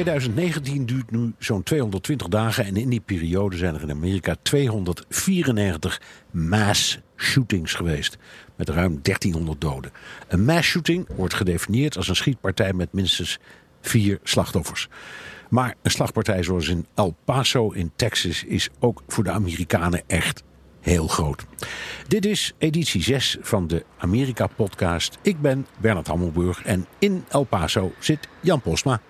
...2019 duurt nu zo'n 220 dagen... en in die periode zijn er in Amerika 294 mass shootings geweest. Met ruim 1300 doden. Een mass shooting wordt gedefinieerd als een schietpartij met minstens vier slachtoffers. Maar een slagpartij zoals in El Paso in Texas is ook voor de Amerikanen echt heel groot. Dit is editie 6 van de Amerika-podcast. Ik ben Bernard Hammelburg en in El Paso zit Jan Posma.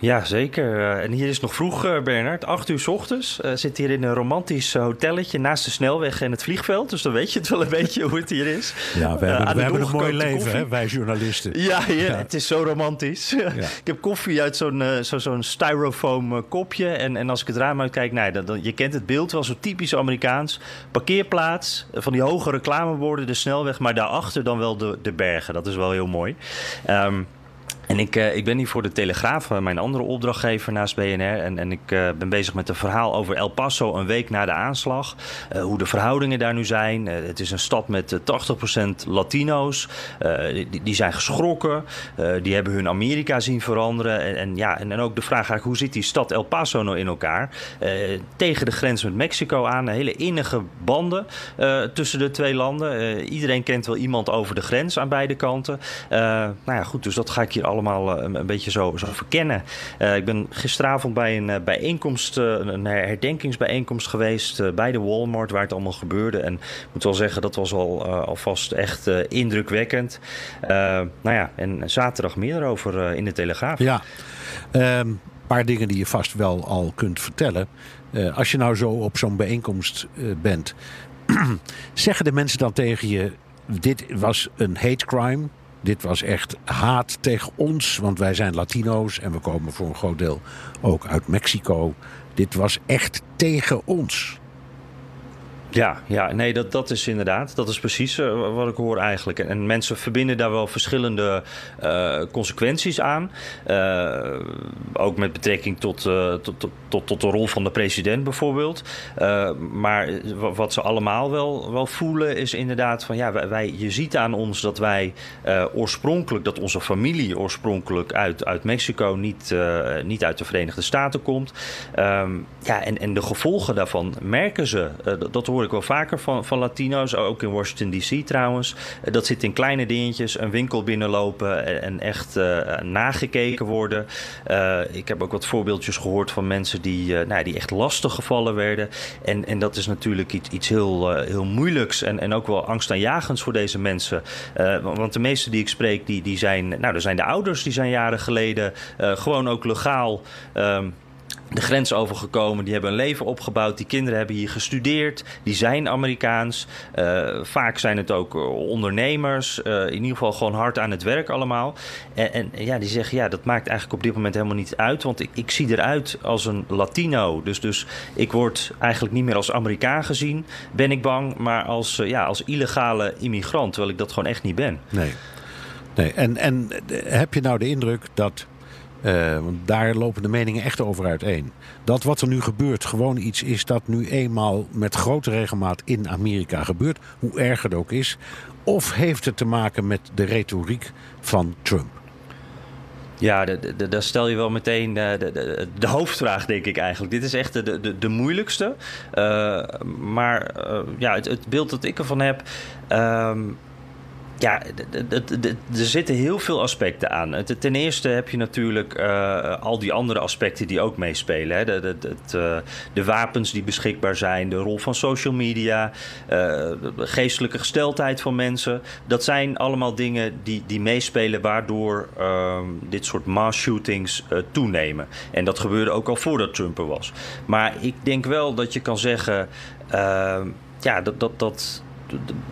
Ja, zeker. Eh, en hier is nog vroeg, eh, Bernard. Acht uur s ochtends. Uh, zit hier in een romantisch hotelletje naast de snelweg en het vliegveld. Dus dan weet je het wel een beetje hoe het hier is. Ja, we hebben, we hebben een mooi leven, hè, wij journalisten. Ja, ja, het is zo romantisch. Ja. ik heb koffie uit zo'n zo, zo'n styrofoam kopje. En, en als ik het raam uitkijk, nee, dan, dan, je kent het beeld wel zo typisch Amerikaans. Parkeerplaats, van die hoge reclameborden, de snelweg. Maar daarachter dan wel de, de bergen. Dat is wel heel mooi. Um, en ik, uh, ik ben hier voor de Telegraaf, uh, mijn andere opdrachtgever naast BNR. En, en ik uh, ben bezig met een verhaal over El Paso een week na de aanslag. hoe de verhoudingen daar nu zijn. het is een stad met 80% Latino's. Die, zijn geschrokken. die hebben hun Amerika zien veranderen. En, en ja, en, en, ook de vraag eigenlijk, hoe zit die stad El Paso nou in elkaar? tegen de grens met Mexico aan. Hele innige banden tussen de twee landen. iedereen kent wel iemand over de grens aan beide kanten. nou ja, goed, dus dat ga ik hier allemaal allemaal eh, een, een beetje zo, zo verkennen. Uh, ik ben gisteravond bij een uh, bijeenkomst, een herdenkingsbijeenkomst geweest bij de Walmart, waar het allemaal gebeurde. En ik moet wel zeggen, dat was al alvast echt indrukwekkend. nou ja, en zaterdag meer over in de Telegraaf. Ja, ehm, paar dingen die je vast wel al kunt vertellen. als je nou zo op zo'n bijeenkomst bent, zeggen de mensen dan tegen je: dit was een hate crime? Dit was echt haat tegen ons, want wij zijn Latino's en we komen voor een groot deel ook uit Mexico. Dit was echt tegen ons. Ja, ja nee, dat, dat is inderdaad. Dat is precies uh, wat ik hoor eigenlijk. En, mensen verbinden daar wel verschillende uh, consequenties aan. Uh, ook met betrekking tot, tot, tot, tot, de rol van de president bijvoorbeeld. maar wat ze allemaal wel, wel voelen is inderdaad van... ja, wij, je ziet aan ons dat wij oorspronkelijk... dat onze familie oorspronkelijk uit, uit Mexico... niet, niet uit de Verenigde Staten komt. Um, ja, en, en de gevolgen daarvan merken ze. dat hoor ik wel vaker van, van Latino's, ook in Washington DC trouwens. Eh, dat zit in kleine dingetjes, een winkel binnenlopen en, echt uh, nagekeken worden. Uh, ik heb ook wat voorbeeldjes gehoord van mensen die, nou, die echt lastig gevallen werden. En, en dat is natuurlijk iets, iets heel, heel moeilijks en, en ook wel angstaanjagends voor deze mensen. want de meeste die ik spreek, die, die zijn, nou, er zijn de ouders die zijn jaren geleden gewoon ook legaal. Um, de grens overgekomen. Die hebben een leven opgebouwd. Die kinderen hebben hier gestudeerd. Die zijn Amerikaans. Uh, vaak zijn het ook eh, ondernemers. Uh, in ieder geval gewoon hard aan het werk allemaal. En, en, ja, die zeggen, ja, dat maakt eigenlijk op dit moment helemaal niet uit. Want ik, ik zie eruit als een Latino. Dus, dus ik word eigenlijk niet meer als Amerikaan gezien, ben ik bang. Maar als, ja, als illegale immigrant, terwijl ik dat gewoon echt niet ben. Nee. nee. En, en heb je nou de indruk dat uh, want daar lopen de meningen echt over uiteen. Dat wat er nu gebeurt gewoon iets is dat nu eenmaal met grote regelmaat in Amerika gebeurt. Hoe erg het ook is. Of heeft het te maken met de retoriek van Trump? Ja, daar stel je wel meteen de, de, de, hoofdvraag, denk ik eigenlijk. Dit is echt de, de, de moeilijkste. Uh, maar uh, ja, het, het, beeld dat ik ervan heb. Uh, ja, er zitten heel veel aspecten aan. Ten eerste heb je natuurlijk uh, al die andere aspecten die ook meespelen. Hè. De, de, eh, wapens die beschikbaar zijn, de rol van social media, de geestelijke gesteldheid van mensen. Dat zijn allemaal dingen die, die meespelen waardoor uh, dit soort mass shootings toenemen. En dat gebeurde ook al voordat Trump er was. Maar ik denk wel dat je kan zeggen, ja, dat. dat, dat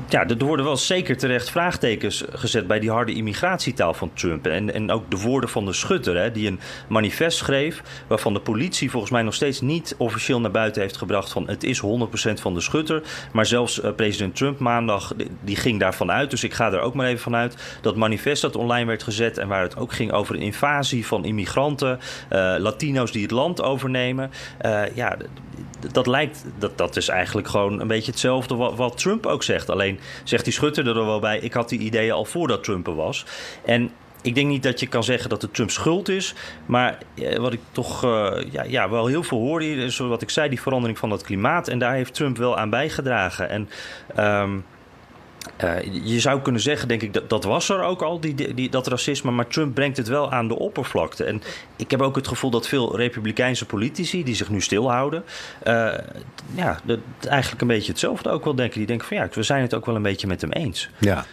ja, er worden wel zeker terecht vraagtekens gezet bij die harde immigratietaal van Trump. En, en ook de woorden van de schutter, hè, die een manifest schreef. waarvan de politie volgens mij nog steeds niet officieel naar buiten heeft gebracht. van het is 100% van de schutter. Maar zelfs uh, president Trump maandag, die ging daarvan uit. Dus ik ga er ook maar even vanuit. Dat manifest dat online werd gezet. en waar het ook ging over een invasie van immigranten. Uh, Latino's die het land overnemen. Uh, ja, dat lijkt, dat, dat is eigenlijk gewoon een beetje hetzelfde wat, wat Trump ook zegt. Alleen zegt die Schutter er wel bij, ik had die ideeën al voordat Trump er was. En ik denk niet dat je kan zeggen dat het Trump schuld is. Maar eh, wat ik toch uh, ja, ja, wel heel veel hoor hier, is wat ik zei, die verandering van het klimaat. En daar heeft Trump wel aan bijgedragen. En um, uh, je zou kunnen zeggen, denk ik, dat, dat was er ook al, die, die, dat racisme. Maar Trump brengt het wel aan de oppervlakte. En ik heb ook het gevoel dat veel Republikeinse politici, die zich nu stilhouden, uh, ja, eigenlijk een beetje hetzelfde ook wel denken. Die denken van ja, we zijn het ook wel een beetje met hem eens. Ja.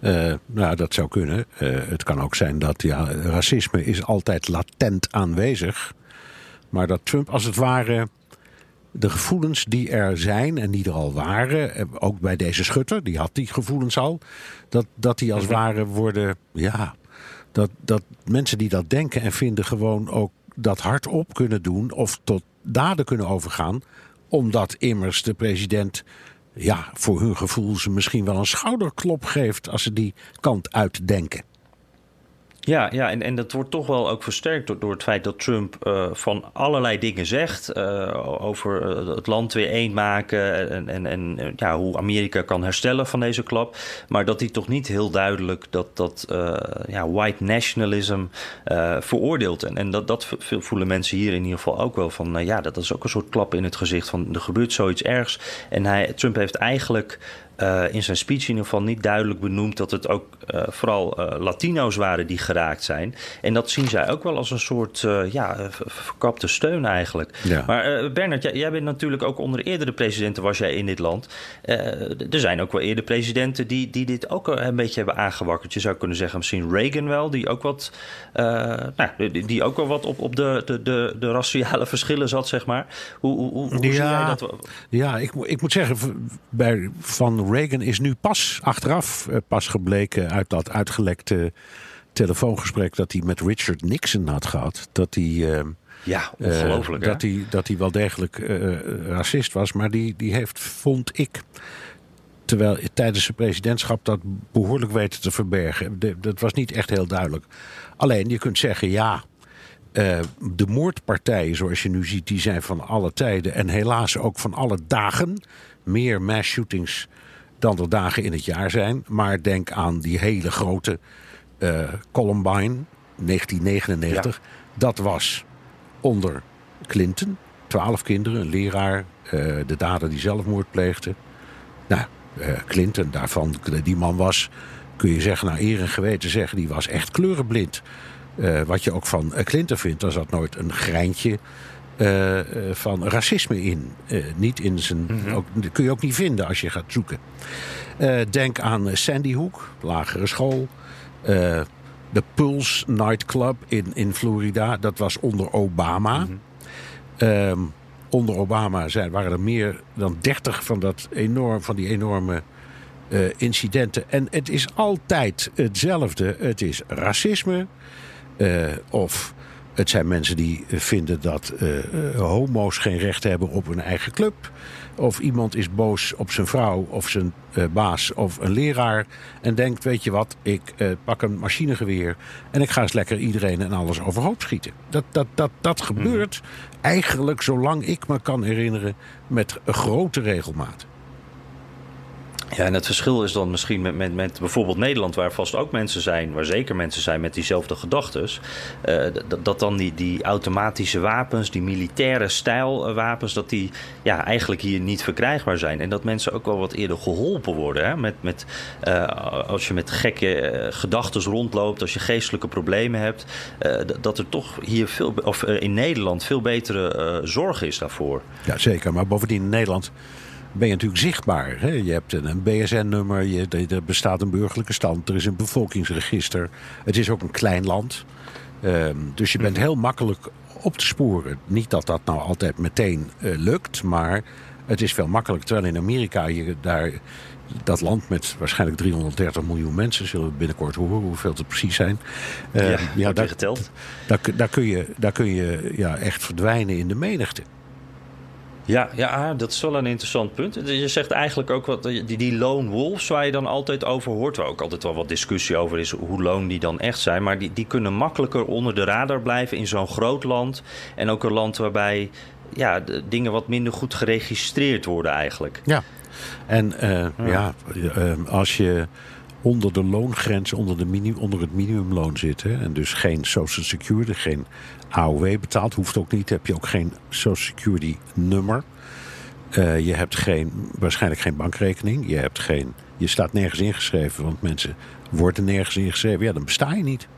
Uh, nou, dat zou kunnen. het kan ook zijn dat ja, racisme is altijd latent aanwezig. Maar dat Trump als het ware de gevoelens die er zijn en die er al waren, eh, ook bij deze schutter, die had die gevoelens al, dat, dat die als mhm. ware worden, ja, dat, dat mensen die dat denken en vinden gewoon ook dat hardop kunnen doen of tot daden kunnen overgaan, omdat immers de president ja, voor hun gevoel ze misschien wel een schouderklop geeft als ze die kant uitdenken. Ja, ja en, en dat wordt toch wel ook versterkt door, door het feit dat Trump uh, van allerlei dingen zegt. Uh, over uh, het land weer één maken en, en, en ja, hoe Amerika kan herstellen van deze klap. Maar dat hij toch niet heel duidelijk dat, dat ja, white nationalism veroordeelt. En, en dat, dat voelen mensen hier in ieder geval ook wel van... ja, dat is ook een soort klap in het gezicht van er gebeurt zoiets ergs. En hij, Trump heeft eigenlijk uh, in zijn speech in ieder geval niet duidelijk benoemd dat het ook uh, vooral uh, Latino's waren die geraakt zijn. En dat zien zij ook wel als een soort ja, verkapte steun eigenlijk. Ja. Maar Bernard, jij, jij, bent natuurlijk ook onder eerdere presidenten was jij in dit land. er zijn ook wel eerder presidenten die, die dit ook een beetje hebben aangewakkerd. Je zou kunnen zeggen misschien Reagan wel, die ook wat, nou, die, die, ook wel wat op, op de, de, de, de raciale verschillen zat, zeg maar. Hoe, hoe, hoe, hoe ja, zie jij dat? Ja, ik, ik moet zeggen, bij, van Reagan is nu pas achteraf eh, pas gebleken uit dat uitgelekte telefoongesprek dat hij met Richard Nixon had gehad. Dat hij. Uh, ja, ongelooflijk. Uh, dat, hij, dat hij wel degelijk uh, racist was. Maar die, die heeft, vond ik. Terwijl tijdens zijn presidentschap dat behoorlijk weten te verbergen. De, dat was niet echt heel duidelijk. Alleen je kunt zeggen, ja. de moordpartijen, zoals je nu ziet, die zijn van alle tijden. En helaas ook van alle dagen. Meer mass shootings dan er dagen in het jaar zijn. Maar denk aan die hele grote uh, Columbine, 1999. Dat was onder Clinton. Twaalf kinderen, een leraar, uh, de dader die zelfmoord pleegde. Nou, uh, Clinton, daarvan, die man was, kun je zeggen, naar eer en geweten zeggen, die was echt kleurenblind. wat je ook van Clinton vindt, er zat nooit een greintje uh, van racisme in. Uh, niet in zijn. Mm ook, dat kun je ook niet vinden als je gaat zoeken. Uh, denk aan Sandy Hook, lagere school. de Pulse Nightclub in, in Florida, dat was onder Obama. Mm -hmm. um, onder Obama zijn, waren er meer dan 30 van, dat enorm, van die enorme incidenten. En het is altijd hetzelfde. Het is racisme of het zijn mensen die vinden dat uh, homo's geen recht hebben op hun eigen club. Of iemand is boos op zijn vrouw of zijn uh, baas of een leraar. En denkt, weet je wat, ik uh, pak een machinegeweer en ik ga eens lekker iedereen en alles overhoop schieten. Dat, dat, dat, dat mhm. gebeurt eigenlijk, zolang ik me kan herinneren, met grote regelmaat. Ja, en het verschil is dan misschien met, met, met bijvoorbeeld Nederland, waar vast ook mensen zijn, waar zeker mensen zijn met diezelfde gedachten, uh, dat, dan die, die automatische wapens, die militaire stijlwapens, dat die ja, eigenlijk hier niet verkrijgbaar zijn. En dat mensen ook wel wat eerder geholpen worden. Hè? Met, met, uh, als je met gekke gedachten rondloopt, als je geestelijke problemen hebt, dat er toch hier veel, of in Nederland veel betere zorg is daarvoor. Ja, zeker. Maar bovendien in Nederland ben je natuurlijk zichtbaar. Hè? Je hebt een BSN-nummer, er bestaat een burgerlijke stand, er is een bevolkingsregister. Het is ook een klein land. Um, dus je bent mhm. heel makkelijk op te sporen. Niet dat dat nou altijd meteen uh, lukt, maar het is veel makkelijker. Terwijl in Amerika je daar dat land met waarschijnlijk 330 miljoen mensen, zullen we binnenkort horen hoeveel het precies zijn. Uh, ja, ja daar, geteld. Daar, daar, kun je, daar kun je ja, echt verdwijnen in de menigte. Ja, ja, ah, dat is wel een interessant punt. Je zegt eigenlijk ook wat die, die lone wolves waar je dan altijd over hoort, waar ook altijd wel wat discussie over is hoe lone die dan echt zijn, maar die, die kunnen makkelijker onder de radar blijven in zo'n groot land en ook een land waarbij ja, de dingen wat minder goed geregistreerd worden eigenlijk. Ja, en uh, ja. ja als je onder de loongrens, onder, de onder het minimumloon zit. Hè, en dus geen social security, geen AOW betaalt. Hoeft ook niet. Heb je ook geen social security nummer. Uh, je hebt geen, waarschijnlijk geen bankrekening. Je, hebt geen, je staat nergens ingeschreven, want mensen worden nergens ingeschreven. Ja, dan besta je niet.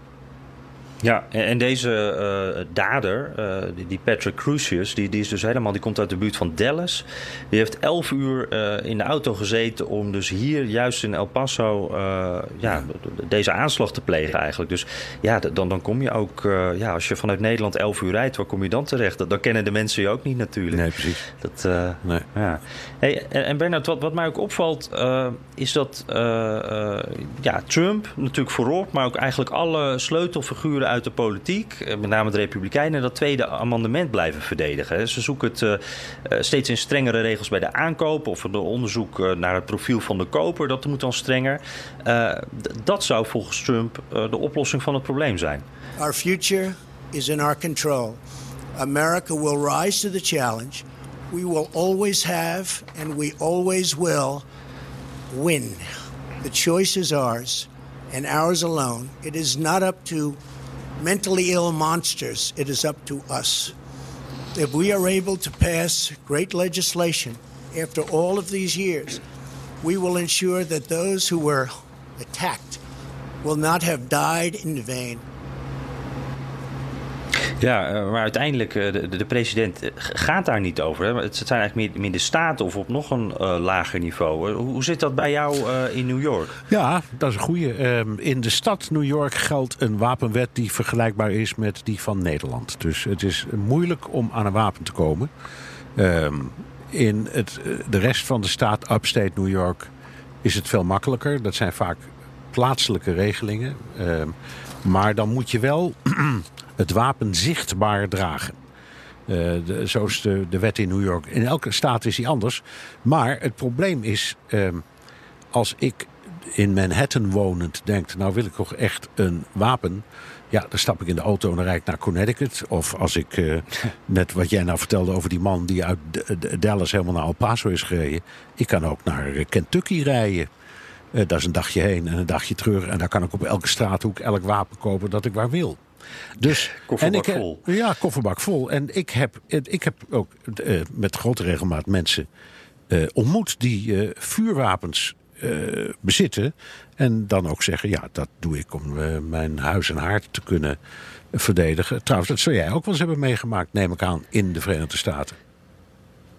Ja, en deze uh, dader, uh, die, Patrick Crucius, die, die is dus helemaal, die komt uit de buurt van Dallas. Die heeft elf uur uh, in de auto gezeten om dus hier juist in El Paso ja, deze aanslag te plegen eigenlijk. Dus ja, dan, dan kom je ook, ja, als je vanuit Nederland elf uur rijdt, waar kom je dan terecht? Dan, dan kennen de mensen je ook niet natuurlijk. Nee, precies. Dat, nee. Ja. Hey, en, en Bernard, wat, wat mij ook opvalt, is dat ja, Trump natuurlijk voorop, maar ook eigenlijk alle sleutelfiguren uit de politiek, eh, met name de Republikeinen, dat tweede amendement blijven verdedigen. Ze zoeken het uh, steeds in strengere regels bij de aankoop of de onderzoek naar het profiel van de koper. Dat moet dan strenger. Dat zou volgens Trump de oplossing van het probleem zijn. Our future is in our control. America will rise to the challenge. We will always have and we always will win. The choice is ours and ours alone. It is not up to mentally ill monsters. It is up to us. If we are able to pass great legislation after all of these years, we will ensure that those who were attacked will not have died in vain. Ja, eh, maar uiteindelijk, eh, de, de president eh, gaat daar niet over. Het zijn eigenlijk meer, meer de staten of op nog een lager niveau. Hoe zit dat bij jou in New York? Ja, dat is een goede. Um, in de stad New York geldt een wapenwet die vergelijkbaar is met die van Nederland. Dus het is moeilijk om aan een wapen te komen. Um, in het, de rest van de staat, upstate New York, is het veel makkelijker. Dat zijn vaak plaatselijke regelingen. Um, maar dan moet je wel het wapen zichtbaar dragen. Uh, de, zo is de, de wet in New York. In elke staat is die anders. Maar het probleem is, uh, als ik in Manhattan wonend denk, nou wil ik toch echt een wapen. Ja, dan stap ik in de auto en dan rijd ik naar Connecticut. Of als ik, uh, net wat jij nou vertelde over die man die uit Dallas helemaal naar El Paso is gereden. Ik kan ook naar Kentucky rijden. Uh, dat is een dagje heen en een dagje terug. En daar kan ik op elke straathoek elk wapen kopen dat ik waar wil. Dus, kofferbak en ik, vol. Ja, kofferbak vol. En ik heb, ik heb ook uh, met grote regelmaat mensen uh, ontmoet die uh, vuurwapens bezitten. En dan ook zeggen, ja, dat doe ik om mijn huis en haard te kunnen verdedigen. Trouwens, dat zou jij ook wel eens hebben meegemaakt, neem ik aan, in de Verenigde Staten.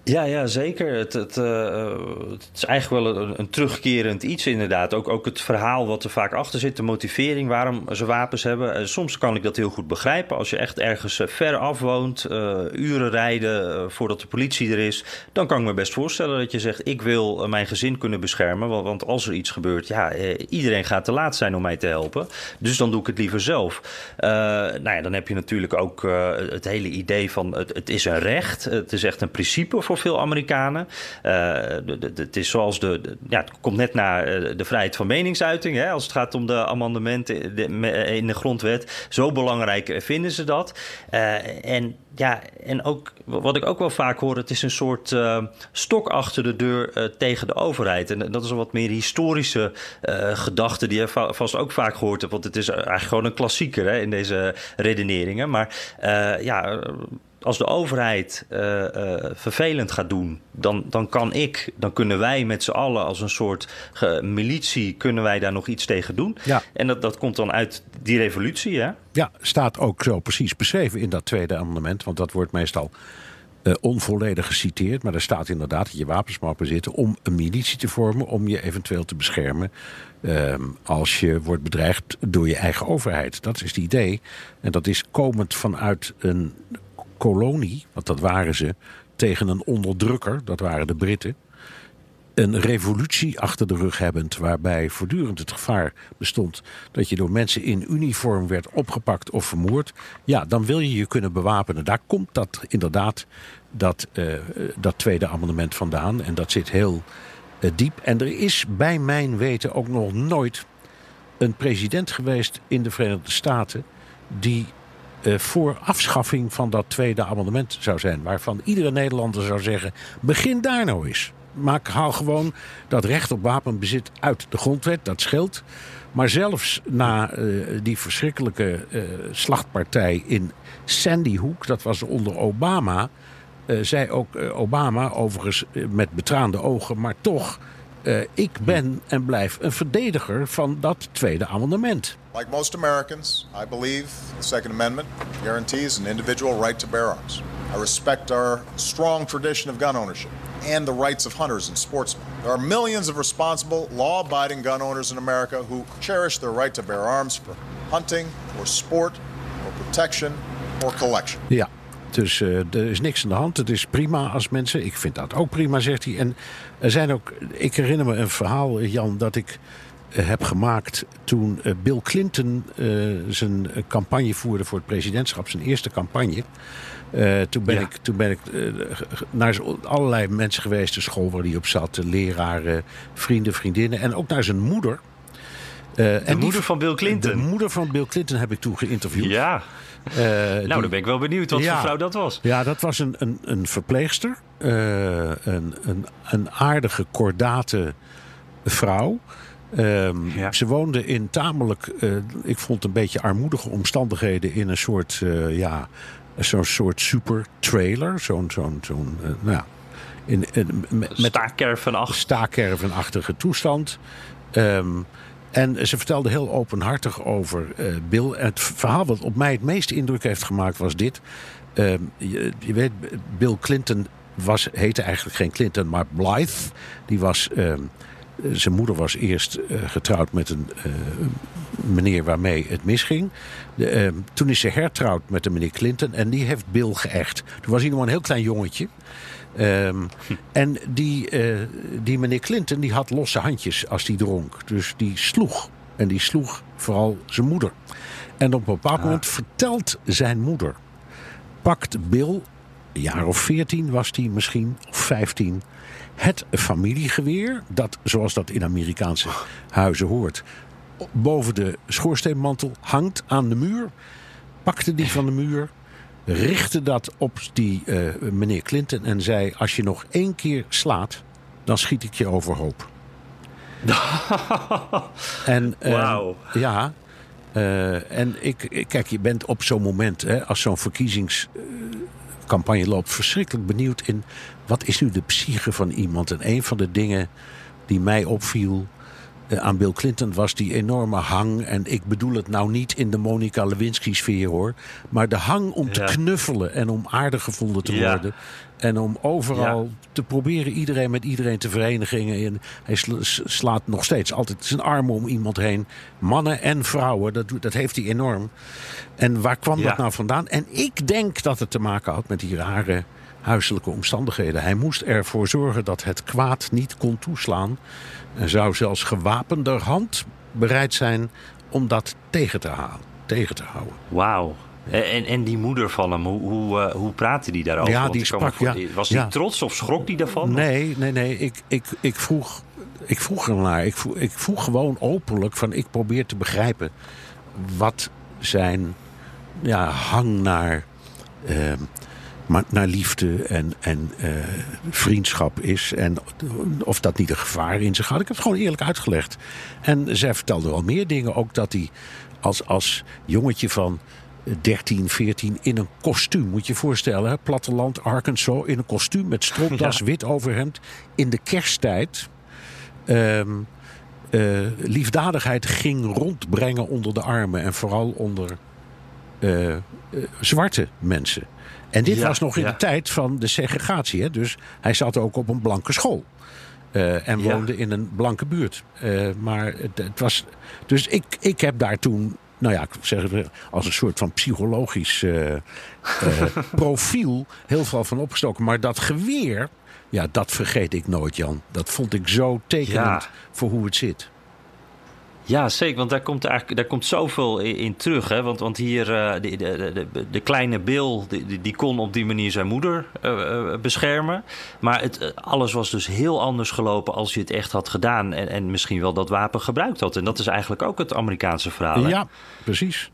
Ja, ja zeker. Het, het, uh, het, is eigenlijk wel een, een, terugkerend iets inderdaad. Ook, ook het verhaal wat er vaak achter zit, de motivering waarom ze wapens hebben. Uh, soms kan ik dat heel goed begrijpen. Als je echt ergens uh, ver af woont, uren rijden voordat de politie er is... dan kan ik me best voorstellen dat je zegt... ik wil mijn gezin kunnen beschermen. Want, want als er iets gebeurt, ja, iedereen gaat te laat zijn om mij te helpen. Dus dan doe ik het liever zelf. nou ja, dan heb je natuurlijk ook het hele idee van het, het is een recht. Het is echt een principe voor veel Amerikanen. Uh, het is zoals de, ja, het komt net na eh, de vrijheid van meningsuiting. Hè, als het gaat om de amendementen in de grondwet. Zo belangrijk vinden ze dat. En ja, en ook wat ik ook wel vaak hoor, het is een soort stok achter de deur tegen de overheid. En dat is een wat meer historische uh, gedachte die je vast ook vaak gehoord hebt. Want het is eigenlijk gewoon een klassieker hè, in deze redeneringen. Maar ja als de overheid uh, uh, vervelend gaat doen, dan, dan kan ik, dan kunnen wij met z'n allen als een soort militie, kunnen wij daar nog iets tegen doen. Ja. En dat, dat komt dan uit die revolutie, hè? Ja, staat ook zo precies beschreven in dat tweede amendement, want dat wordt meestal uh, onvolledig geciteerd. Maar er staat inderdaad dat je wapens mag bezitten om een militie te vormen, om je eventueel te beschermen uh, als je wordt bedreigd door je eigen overheid. Dat is het idee. En dat is komend vanuit een kolonie, want dat waren ze, tegen een onderdrukker, dat waren de Britten. een revolutie achter de rug hebbend, waarbij voortdurend het gevaar bestond dat je door mensen in uniform werd opgepakt of vermoord, ja, dan wil je je kunnen bewapenen. Daar komt dat inderdaad, dat, uh, dat tweede amendement vandaan. En dat zit heel uh, diep. En er is bij mijn weten ook nog nooit een president geweest in de Verenigde Staten die voor afschaffing van dat tweede amendement zou zijn. Waarvan iedere Nederlander zou zeggen: begin daar nou eens maak, haal gewoon dat recht op wapenbezit uit de grondwet. Dat scheelt. Maar zelfs na uh, die verschrikkelijke uh, slachtpartij in Sandy Hook, dat was onder Obama, zei ook Obama, overigens met betraande ogen, maar toch, ik ben en blijf een verdediger van dat tweede amendement. Like most Americans, I believe the Second Amendment guarantees an individual right to bear arms. I respect our strong tradition of gun ownership. and the rights of hunters and sportsmen. There are millions of responsible, law abiding gun owners in America who cherish their right to bear arms for hunting, or sport, or protection, or collection. Ja. Dus uh, er is niks aan de hand. Het is prima als mensen. Ik vind dat ook prima, zegt hij. En er zijn ook. Ik herinner me een verhaal, Jan, dat ik uh, heb gemaakt toen uh, Bill Clinton zijn campagne voerde voor het presidentschap, zijn eerste campagne. Uh, toen ben Ja. ik, toen ben ik uh, naar allerlei mensen geweest, de school waar hij op zat, leraren, vrienden, vriendinnen en ook naar zijn moeder. De en die- moeder van Bill Clinton. De moeder van Bill Clinton heb ik toen geïnterviewd. Ja, nou die- dan ben ik wel benieuwd wat voor vrouw dat was. ja, dat was een, een, een verpleegster. Uh, een, een, een aardige, kordate vrouw. Um, Ja. Ze woonde in tamelijk, uh, ik vond een beetje armoedige omstandigheden in een soort, uh, ja, zo'n soort super trailer. Zo'n, zo'n, zo'n, uh, nou ja, in, in, met, acht. staakervenachtige toestand. Um, en ze vertelde heel openhartig over uh, Bill. Het verhaal wat op mij het meeste indruk heeft gemaakt was dit. Um, je, weet, Bill Clinton was, heette eigenlijk geen Clinton, maar Blythe. Die was, um, zijn moeder was eerst uh, getrouwd met een uh, meneer waarmee het misging. De, toen is ze hertrouwd met een meneer Clinton en die heeft Bill geëcht. Toen was hij nog een heel klein jongetje. Um, hm. En die, uh, die meneer Clinton die had losse handjes als die dronk. Dus die sloeg. En die sloeg vooral zijn moeder. En op een bepaald ah. moment vertelt zijn moeder... pakt Bill, een jaar of veertien was hij misschien, of vijftien... het familiegeweer, dat, zoals dat in Amerikaanse huizen hoort... boven de schoorsteenmantel hangt aan de muur... pakte die van de muur richtte dat op die uh, meneer Clinton en zei: Als je nog één keer slaat, dan schiet ik je overhoop. en uh, wow. ja, uh, en ik, kijk, je bent op zo'n moment, hè, als zo'n verkiezingscampagne loopt, verschrikkelijk benieuwd in wat is nu de psyche van iemand. En een van de dingen die mij opviel. Uh, aan Bill Clinton was die enorme hang. En ik bedoel het nou niet in de Monica Lewinsky-sfeer hoor. Maar de hang om te knuffelen en om aardig gevonden te Ja. worden. En om overal te proberen iedereen met iedereen te verenigen. En hij sla- slaat nog steeds altijd zijn armen om iemand heen. Mannen en vrouwen, dat, dat heeft hij enorm. En waar kwam dat nou vandaan? En ik denk dat het te maken had met die rare huiselijke omstandigheden. Hij moest ervoor zorgen dat het kwaad niet kon toeslaan. En zou zelfs gewapenderhand bereid zijn om dat tegen te, halen, tegen te houden. Wauw. En, en die moeder van hem, hoe, hoe, uh, hoe praatte die daarover? Ja, die sprak, voor- ja. Was hij Ja. trots of schrok die daarvan? Nee, nee, nee. Ik, ik, ik, vroeg, ik vroeg er naar. Ik vroeg, ik vroeg gewoon openlijk van ik probeer te begrijpen wat zijn ja, hang naar, eh, maar naar liefde en, en eh, vriendschap is. En of dat niet een gevaar in zich had. Ik heb het gewoon eerlijk uitgelegd. En zij vertelde wel meer dingen. Ook dat hij als, als jongetje van 13, 14 in een kostuum. Moet je je voorstellen, hè? platteland Arkansas in een kostuum met stropdas, Ja. wit overhemd. In de kersttijd. ehm, eh, liefdadigheid ging rondbrengen onder de armen. En vooral onder eh, zwarte mensen. En dit Ja, was nog in ja. de tijd van de segregatie. Hè? Dus hij zat ook op een blanke school. Eh, en Ja. woonde in een blanke buurt. Eh, maar het, het was. Dus ik, ik heb daar toen. Nou ja, ik zeg het als een soort van psychologisch eh, profiel heel veel van opgestoken. Maar dat geweer. Ja, dat vergeet ik nooit, Jan. Dat vond ik zo tekenend voor hoe het zit. Ja, zeker. Want daar komt, eigenlijk, daar komt zoveel in, terug. Hè? Want, want hier, eh, de, de, de, de kleine Bill, die, kon op die manier zijn moeder eh, eh, beschermen. Maar het, alles was dus heel anders gelopen als je het echt had gedaan. En, en misschien wel dat wapen gebruikt had. En dat is eigenlijk ook het Amerikaanse verhaal. Ja, precies.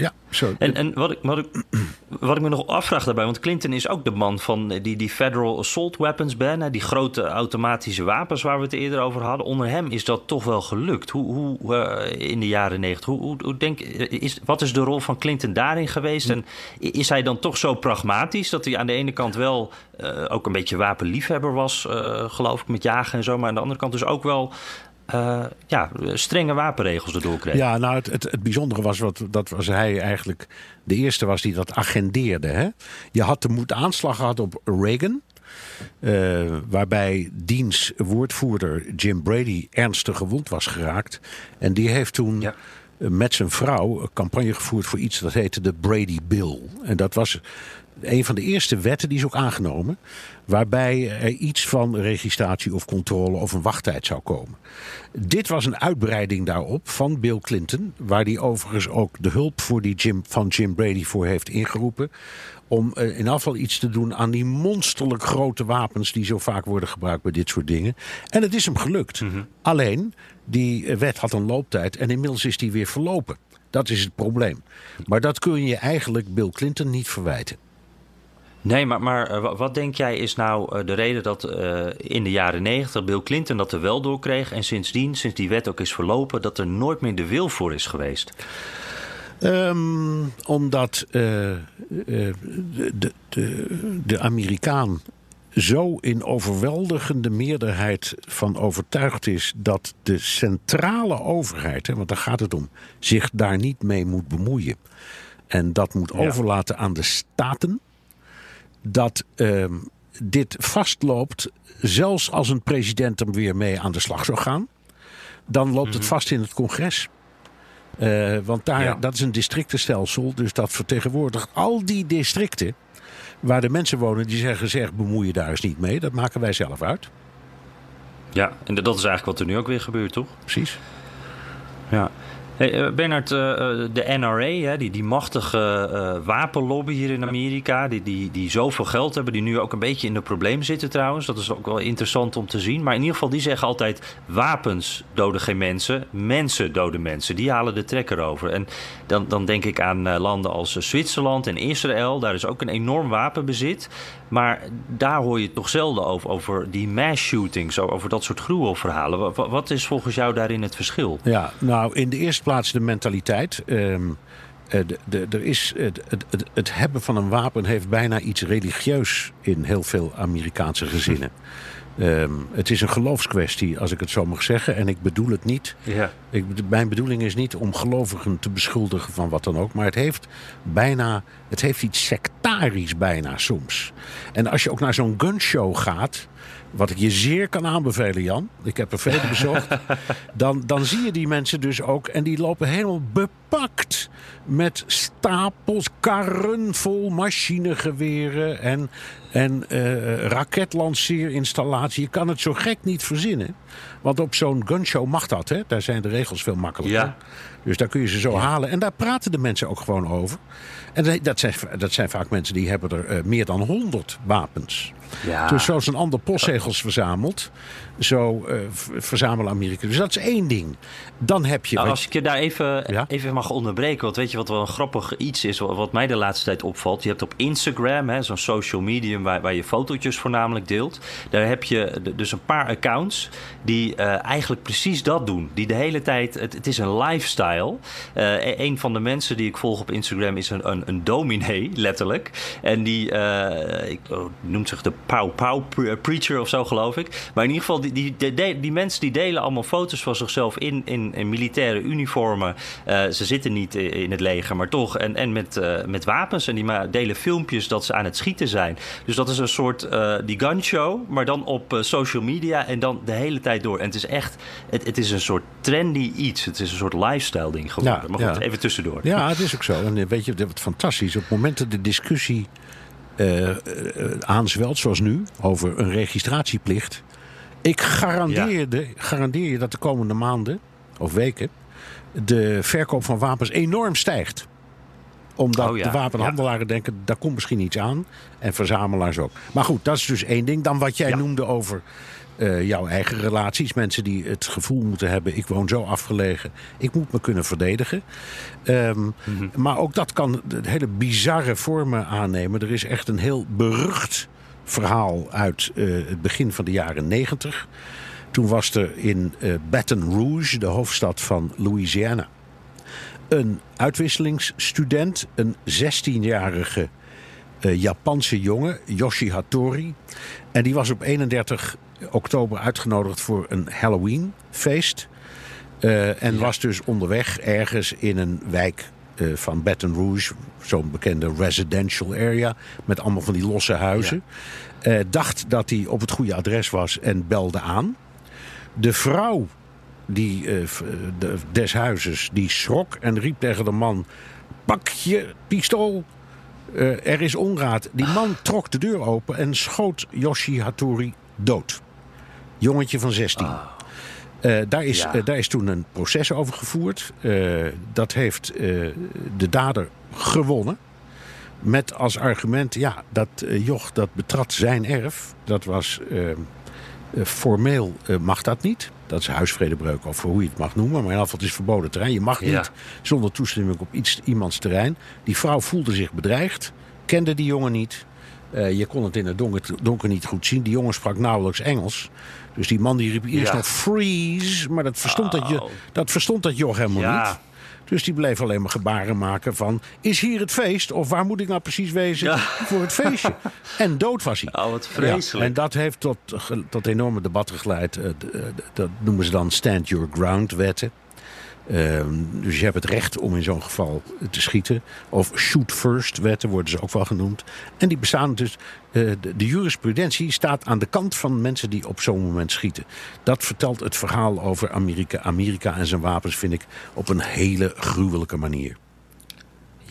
Ja, zo. En, en wat, ik, wat, ik, wat ik me nog afvraag daarbij, want Clinton is ook de man van die, die Federal Assault Weapons Ban, hè, die grote automatische wapens waar we het eerder over hadden. Onder hem is dat toch wel gelukt. Hoe, hoe eh, in de jaren negentig? Hoe, hoe, hoe denk, is, wat is de rol van Clinton daarin geweest? En is hij dan toch zo pragmatisch dat hij aan de ene kant wel eh, ook een beetje wapenliefhebber was, eh, geloof ik, met jagen en zo, maar aan de andere kant dus ook wel. Eh, ja, strenge wapenregels erdoor kreeg. Ja, nou, het, het, het bijzondere was wat, dat was hij eigenlijk de eerste was die dat agendeerde. Hè? Je had de moed aanslag gehad op Reagan. eh, waarbij diens woordvoerder Jim Brady ernstig gewond was geraakt. En die heeft toen Ja. met zijn vrouw een campagne gevoerd voor iets dat heette de Brady Bill. En dat was een van de eerste wetten die is ook aangenomen. Waarbij er iets van registratie of controle of een wachttijd zou komen. Dit was een uitbreiding daarop van Bill Clinton. Waar hij overigens ook de hulp voor die Jim, van Jim Brady voor heeft ingeroepen. Om eh, in afval iets te doen aan die monsterlijk grote wapens die zo vaak worden gebruikt bij dit soort dingen. En het is hem gelukt. Alleen, die eh, wet had een looptijd en inmiddels is die weer verlopen. Dat is het probleem. Maar dat kun je eigenlijk Bill Clinton niet verwijten. Nee, maar, maar eh, wa- wat denk jij is nou eh, de reden dat eh, in de jaren negentig Bill Clinton dat er wel door kreeg en sindsdien, sinds die wet ook is verlopen, dat er nooit meer de wil voor is geweest? Ehm, omdat de, de, de, de Amerikaan zo in overweldigende meerderheid van overtuigd is dat de centrale overheid, hè, want daar gaat het om, zich daar niet mee moet bemoeien. En dat moet overlaten aan de staten. Dat ehm, dit vastloopt, zelfs als een president er weer mee aan de slag zou gaan. Dan loopt het vast in het congres. Eh, want daar, Ja. dat is een districtenstelsel, dus dat vertegenwoordigt al die districten waar de mensen wonen die zeggen, zeg, bemoei je daar eens niet mee. Dat maken wij zelf uit. Ja, en dat is eigenlijk wat er nu ook weer gebeurt, toch? Precies. Ja. Hey, eh, Bernard, eh, eh, de NRA, die, die machtige wapenlobby hier in Amerika, die, die, die zoveel geld hebben, die nu ook een beetje in de problemen zitten trouwens. Dat is ook wel interessant om te zien. Maar in ieder geval, die zeggen altijd: wapens doden geen mensen, mensen doden mensen. Die halen de trekker over. En dan, dan denk ik aan landen als Zwitserland en Israël. Daar is ook een enorm wapenbezit. Maar daar hoor je toch zelden over, over die mass shootings, over dat soort gruwelverhalen. Wa- wa- Wat is volgens jou daarin het verschil? Ja, nou, in de eerste plaats de mentaliteit. Ehm, eh, de, de, er is, het, het, het, het hebben van een wapen heeft bijna iets religieus in heel veel Amerikaanse gezinnen. Ehm, het is een geloofskwestie, als ik het zo mag zeggen. En ik bedoel het niet. Ja. Ik, mijn bedoeling is niet om gelovigen te beschuldigen van wat dan ook. Maar het heeft bijna. Het heeft iets sectarisch bijna soms. En als je ook naar zo'n gunshow gaat. Wat ik je zeer kan aanbevelen, Jan. Ik heb er vele bezocht. Dan, dan zie je die mensen dus ook. En die lopen helemaal bepakt. Met stapels, karren vol machinegeweren. En, en eh raketlanceerinstallatie. Je kan het zo gek niet verzinnen. Want op zo'n gunshow mag dat. Hè? Daar zijn de regels veel makkelijker. Ja. Dus daar kun je ze zo halen. En daar praten de mensen ook gewoon over. En dat- dat zijn, dat zijn vaak mensen die hebben er eh, meer dan 100 wapens. Ja. Dus zoals een ander postzegels verzamelt, zo v- verzamelen Amerika. Dus dat is één ding. Dan heb je. Nou, als ik je daar even, Ja? even mag onderbreken, want weet je wat wel een grappig iets is, wat, mij de laatste tijd opvalt? Je hebt op Instagram, hè, zo'n social medium waar, waar je fotootjes voornamelijk deelt. Daar heb je dus een paar accounts die eh, eigenlijk precies dat doen. Die de hele tijd, het, het is een lifestyle. E- een van de mensen die ik volg op Instagram is een, een, een dominee, letterlijk. En die ik, oh, noemt zich de Pow Pow pre- Preacher of zo, geloof ik. Maar in ieder geval, die, die, die, die- mensen die delen allemaal foto's van zichzelf in, in, in militaire uniformen. Eh, ze zitten niet i- in het leger, maar toch. En, en met, eh, met wapens. En die delen filmpjes dat ze aan het schieten zijn. Dus dat is een soort eh die gunshow, maar dan op eh, social media en dan de hele tijd door. En het is echt, het, het is een soort trendy iets. Het is een soort lifestyle ding geworden. Ja, maar goed, ja. even tussendoor. Ja, het is ook zo. En eh, weet je, wat fantastisch. Op het moment dat de discussie eh, aanzwelt, zoals nu, over een registratieplicht. Ik garandeer, de, garandeer je dat de komende maanden of weken de verkoop van wapens enorm stijgt omdat Oh ja, de wapenhandelaren denken, daar komt misschien iets aan. En verzamelaars ook. Maar goed, dat is dus één ding. Dan wat jij Ja. noemde over eh, jouw eigen relaties. Mensen die het gevoel moeten hebben, ik woon zo afgelegen. Ik moet me kunnen verdedigen. Ehm, Mhm. Maar ook dat kan hele bizarre vormen aannemen. Er is echt een heel berucht verhaal uit eh, het begin van de jaren negentig. Toen was er in eh, Baton Rouge, de hoofdstad van Louisiana een uitwisselingsstudent, een 16-jarige eh, Japanse jongen, Yoshi Hattori. En die was op 31 oktober uitgenodigd voor een Halloween-feest. Eh, en was dus onderweg ergens in een wijk eh, van Baton Rouge, zo'n bekende residential area, met allemaal van die losse huizen. Eh, dacht dat hij op het goede adres was en belde aan. De vrouw die, eh, de, des huizes die schrok en riep tegen de man: Pak je pistool. Eh, er is onraad. Die man trok de deur open en schoot Yoshi Hattori dood. Jongetje van 16. Eh, daar, is, Ja. eh, daar is toen een proces over gevoerd. Dat heeft de dader gewonnen. Met als argument, ja, dat joch dat betrad zijn erf. Dat was formeel mag dat niet. Dat is huisvredebreuk of hoe je het mag noemen. Maar in ieder geval het is verboden terrein. Je mag Ja. niet zonder toestemming op iets, iemands terrein. Die vrouw voelde zich bedreigd. Kende die jongen niet. Eh, je kon het in het donker, donker niet goed zien. Die jongen sprak nauwelijks Engels. Dus die man die riep eerst Ja. nog freeze. Maar dat verstond, dat, je, Oh. dat verstond dat joch helemaal Ja. niet. Dus die bleef alleen maar gebaren maken van... is hier het feest? Of waar moet ik nou precies wezen Ja. voor het feestje? En dood was hij. Oh, wat vreselijk. Ja, en dat heeft tot, tot enorme debatten geleid. Eh, eh, Dat noemen ze dan stand your ground wetten. Ehm, dus je hebt het recht om in zo'n geval te schieten. Of shoot first wetten worden ze ook wel genoemd. En die bestaan dus. eh, de, de jurisprudentie staat aan de kant van mensen die op zo'n moment schieten. Dat vertelt het verhaal over Amerika. Amerika en zijn wapens vind ik op een hele gruwelijke manier.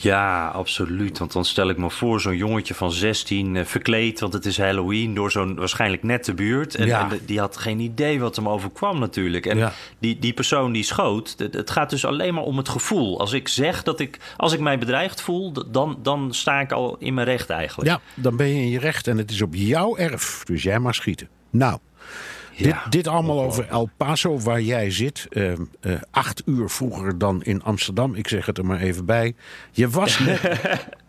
Ja, absoluut. Want dan stel ik me voor zo'n jongetje van 16 eh, verkleed, want het is Halloween, door zo'n waarschijnlijk nette buurt. En, Ja. en die had geen idee wat hem overkwam natuurlijk. En Ja. die, die persoon die schoot, het, gaat dus alleen maar om het gevoel. Als ik zeg dat ik, als ik mij bedreigd voel, dan, dan sta ik al in mijn recht eigenlijk. Ja, dan ben je in je recht en het is op jouw erf. Dus jij mag schieten. Nou, Ja, dit allemaal over El Paso, waar jij zit. eh, eh, acht uur vroeger dan in Amsterdam. Ik zeg het er maar even bij. Je was net,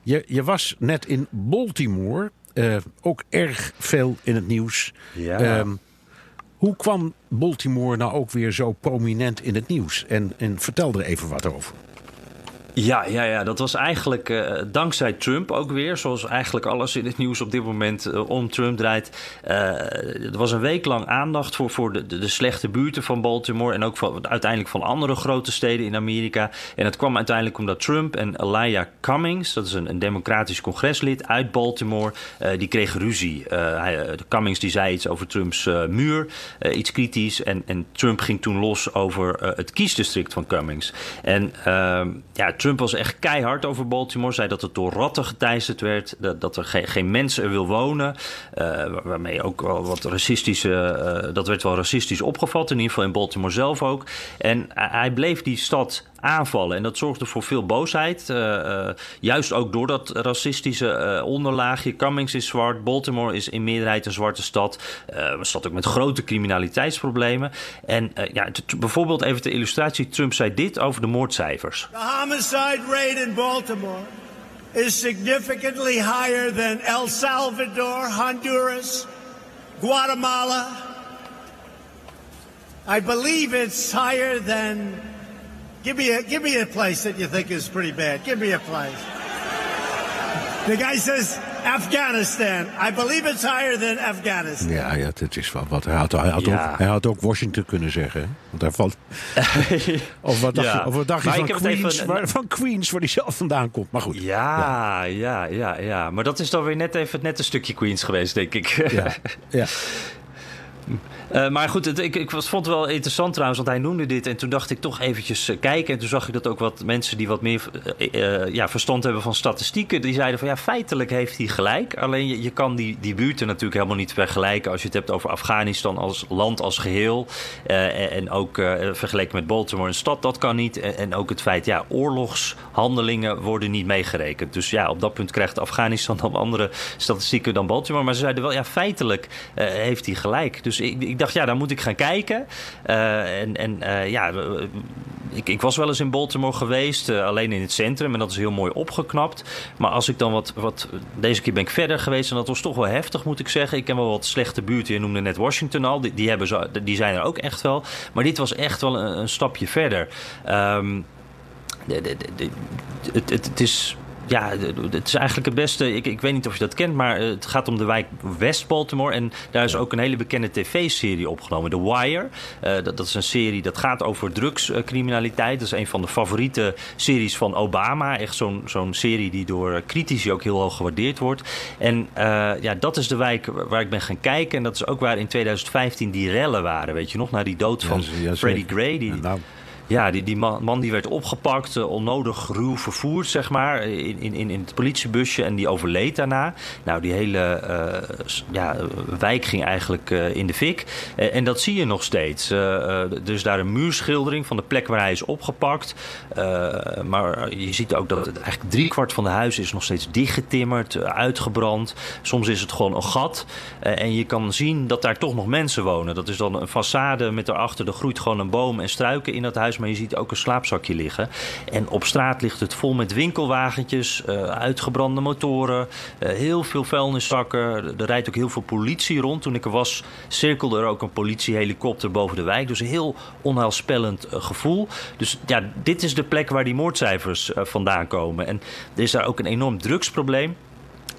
je, je was net in Baltimore. eh, ook erg veel in het nieuws. Ja. Ehm, hoe kwam Baltimore nou ook weer zo prominent in het nieuws? En, en vertel er even wat over. Ja, ja, ja, dat was eigenlijk eh, dankzij Trump ook weer. Zoals eigenlijk alles in het nieuws op dit moment eh, om Trump draait. Eh, er was een week lang aandacht voor, voor de, de, slechte buurten van Baltimore. En ook van, uiteindelijk van andere grote steden in Amerika. En het kwam uiteindelijk omdat Trump en Elijah Cummings, dat is een, een democratisch congreslid uit Baltimore, die kregen ruzie. Cummings die zei iets over Trumps muur, iets kritisch. En, en Trump ging toen los over het kiesdistrict van Cummings. En ehm, ja, Trump was echt keihard over Baltimore. Zei dat het door ratten geteisterd werd. Dat, dat er geen, geen mensen er wil wonen. eh, waar- waarmee ook wel wat racistische... eh, dat werd wel racistisch opgevat. In ieder geval in Baltimore zelf ook. En hij bleef die stad aanvallen. En dat zorgde voor veel boosheid. eh, eh, juist ook door dat racistische eh, onderlaagje. Cummings is zwart. Baltimore is in meerderheid een zwarte stad. Een stad ook met grote criminaliteitsproblemen. En ja, bijvoorbeeld even ter illustratie. Trump zei dit over de moordcijfers. The homicide rate in Baltimore is significantly higher than El Salvador, Honduras, Guatemala. I believe it's higher than. Give me a give me a place that you think is pretty bad. Give me a place. The guy says Afghanistan. I believe it's higher than Afghanistan. Ja, ja het is wel wat. Hij had, hij, had Ja. ook, hij had ook Washington kunnen zeggen. hè? Want hij valt. Of wat dacht Ja. je, of wat dacht je van, Queens, even- waar, van Queens, waar hij zelf vandaan komt. Maar goed. Ja, ja, ja, ja, Maar dat is dan weer net even net een stukje Queens geweest, denk ik. Ja, ja. Uh, maar goed, ik, ik vond het wel interessant trouwens, want hij noemde dit. En toen dacht ik toch eventjes uh, kijken. En toen zag ik dat ook wat mensen die wat meer uh, ja, verstand hebben van statistieken. Die zeiden van ja, feitelijk heeft hij gelijk. Alleen je, je kan die, die buurten natuurlijk helemaal niet vergelijken. Als je het hebt over Afghanistan als land als geheel. En, ook vergeleken met Baltimore, een stad, dat kan niet. En, en, ook het feit, ja, oorlogshandelingen worden niet meegerekend. Dus ja, op dat punt krijgt Afghanistan dan andere statistieken dan Baltimore. Maar ze zeiden wel, ja, feitelijk heeft hij gelijk. Dus ik, ik dacht, ja, dan moet ik gaan kijken. Uh, en en uh, ja, ik, ik, was wel eens in Baltimore geweest, uh, alleen in het centrum. En dat is heel mooi opgeknapt. Maar als ik dan wat, wat. Deze keer ben ik verder geweest en dat was toch wel heftig, moet ik zeggen. Ik ken wel wat slechte buurten. Je noemde net Washington al. Die, die, hebben zo, die zijn er ook echt wel. Maar dit was echt wel een, een stapje verder. De, de, de, het, het, het is ja, het is eigenlijk het beste. Ik, ik weet niet of je dat kent, maar het gaat om de wijk West Baltimore. En daar is ook een hele bekende tv-serie opgenomen, The Wire. Uh, dat, dat, is een serie dat gaat over drugscriminaliteit. Dat is een van de favoriete series van Obama. Echt zo'n zo'n serie die door critici ook heel hoog gewaardeerd wordt. En uh, ja, dat is de wijk waar ik ben gaan kijken. En dat is ook waar in 2015 die rellen waren. Weet je nog, na die dood van ja, Freddie Gray. Die, nou. Ja, die, die man, man, die werd opgepakt, uh, onnodig ruw vervoerd, zeg maar, in, in, in het politiebusje en die overleed daarna. Nou, die hele uh, ja, wijk ging eigenlijk uh, in de fik. en dat zie je nog steeds. is daar een muurschildering van de plek waar hij is opgepakt. maar je ziet ook dat eigenlijk driekwart van de huizen is nog steeds dichtgetimmerd, uitgebrand. Soms is het gewoon een gat. en je kan zien dat daar toch nog mensen wonen. Dat is dan een façade met daarachter, er groeit gewoon een boom en struiken in dat huis maar je ziet ook een slaapzakje liggen. En op straat ligt het vol met winkelwagentjes, uh, uitgebrande motoren, uh, heel veel vuilniszakken. Er rijdt ook heel veel politie rond. Toen ik er was, cirkelde er ook een politiehelikopter boven de wijk. Dus een heel onheilspellend uh, gevoel. Dus ja, dit is de plek waar die moordcijfers vandaan komen. En er is daar ook een enorm drugsprobleem.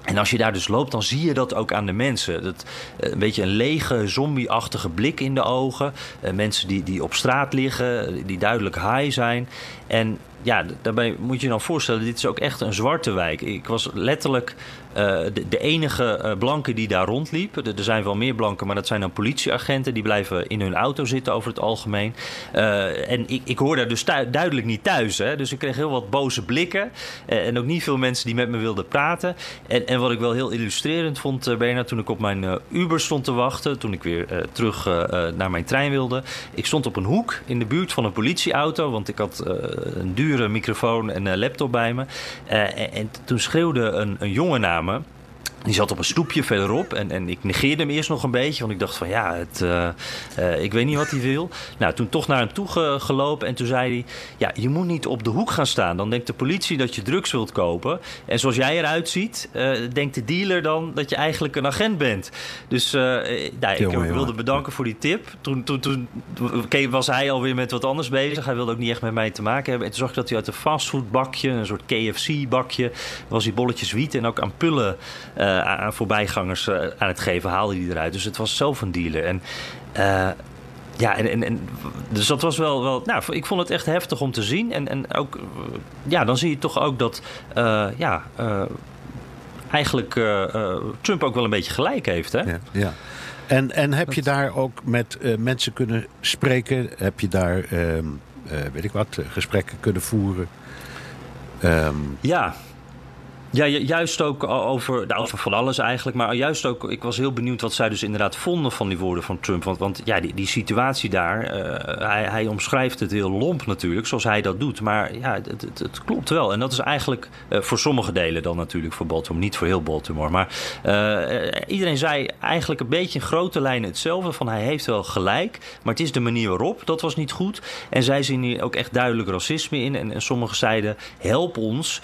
En als je daar dus loopt, dan zie je dat ook aan de mensen. Dat, eh, een beetje een lege, zombie-achtige blik in de ogen. Uh, mensen die, die op straat liggen, die duidelijk high zijn. En ja, daarbij moet je je dan voorstellen, dit is ook echt een zwarte wijk. Ik was letterlijk uh, de, enige uh, blanke die daar rondliep. Er, zijn wel meer blanken, maar dat zijn dan politieagenten. Die blijven in hun auto zitten over het algemeen. Uh, en ik, ik hoor daar dus duidelijk niet thuis. Hè? Dus ik kreeg heel wat boze blikken. en ook niet veel mensen die met me wilden praten. En, en wat ik wel heel illustrerend vond, Bernard, toen ik op mijn Uber stond te wachten. Toen ik weer terug naar mijn trein wilde. Ik stond op een hoek in de buurt van een politieauto. Want ik had een dure microfoon en een laptop bij me. En, en, toen schreeuwde een, een jongen naar die zat op een stoepje verderop en, en ik negeerde hem eerst nog een beetje. Want ik dacht van ja, het, uh, uh, ik weet niet wat hij wil. Nou, toen toch naar hem toe ge gelopen en toen zei hij... Ja, je moet niet op de hoek gaan staan. Dan denkt de politie dat je drugs wilt kopen. En zoals jij eruit ziet, uh, denkt de dealer dan dat je eigenlijk een agent bent. Dus nou, ik wilde bedanken voor die tip. Toen, toen, toen was hij alweer met wat anders bezig. Hij wilde ook niet echt met mij te maken hebben. En toen zag ik dat hij uit een fastfoodbakje, een soort KFC-bakje... was hij bolletjes wiet en ook ampullen... Uh, aan voorbijgangers uh, aan het geven, haalde hij eruit. Dus het was zelf een dealer. En uh, ja, en, en, en, dus dat was wel, wel. Nou, ik vond het echt heftig om te zien. En, en ook, ja, dan zie je toch ook dat, ja, eigenlijk Trump ook wel een beetje gelijk heeft. Hè? Ja. ja. En, en heb je daar ook met mensen kunnen spreken? Heb je daar, ehm, weet ik wat, gesprekken kunnen voeren? Um, ja, ja, juist ook over, nou, over van alles eigenlijk. Maar juist ook, ik was heel benieuwd wat zij dus inderdaad vonden van die woorden van Trump. Want, want ja, die, die situatie daar, uh, hij, hij omschrijft het heel lomp natuurlijk, zoals hij dat doet. Maar ja, het, het, het klopt wel. En dat is eigenlijk uh, voor sommige delen dan natuurlijk voor Baltimore. Niet voor heel Baltimore. Maar uh, iedereen zei eigenlijk een beetje in grote lijnen hetzelfde. Van hij heeft wel gelijk, maar het is de manier waarop. Dat was niet goed. En zij zien hier ook echt duidelijk racisme in. En, en sommigen zeiden, help ons.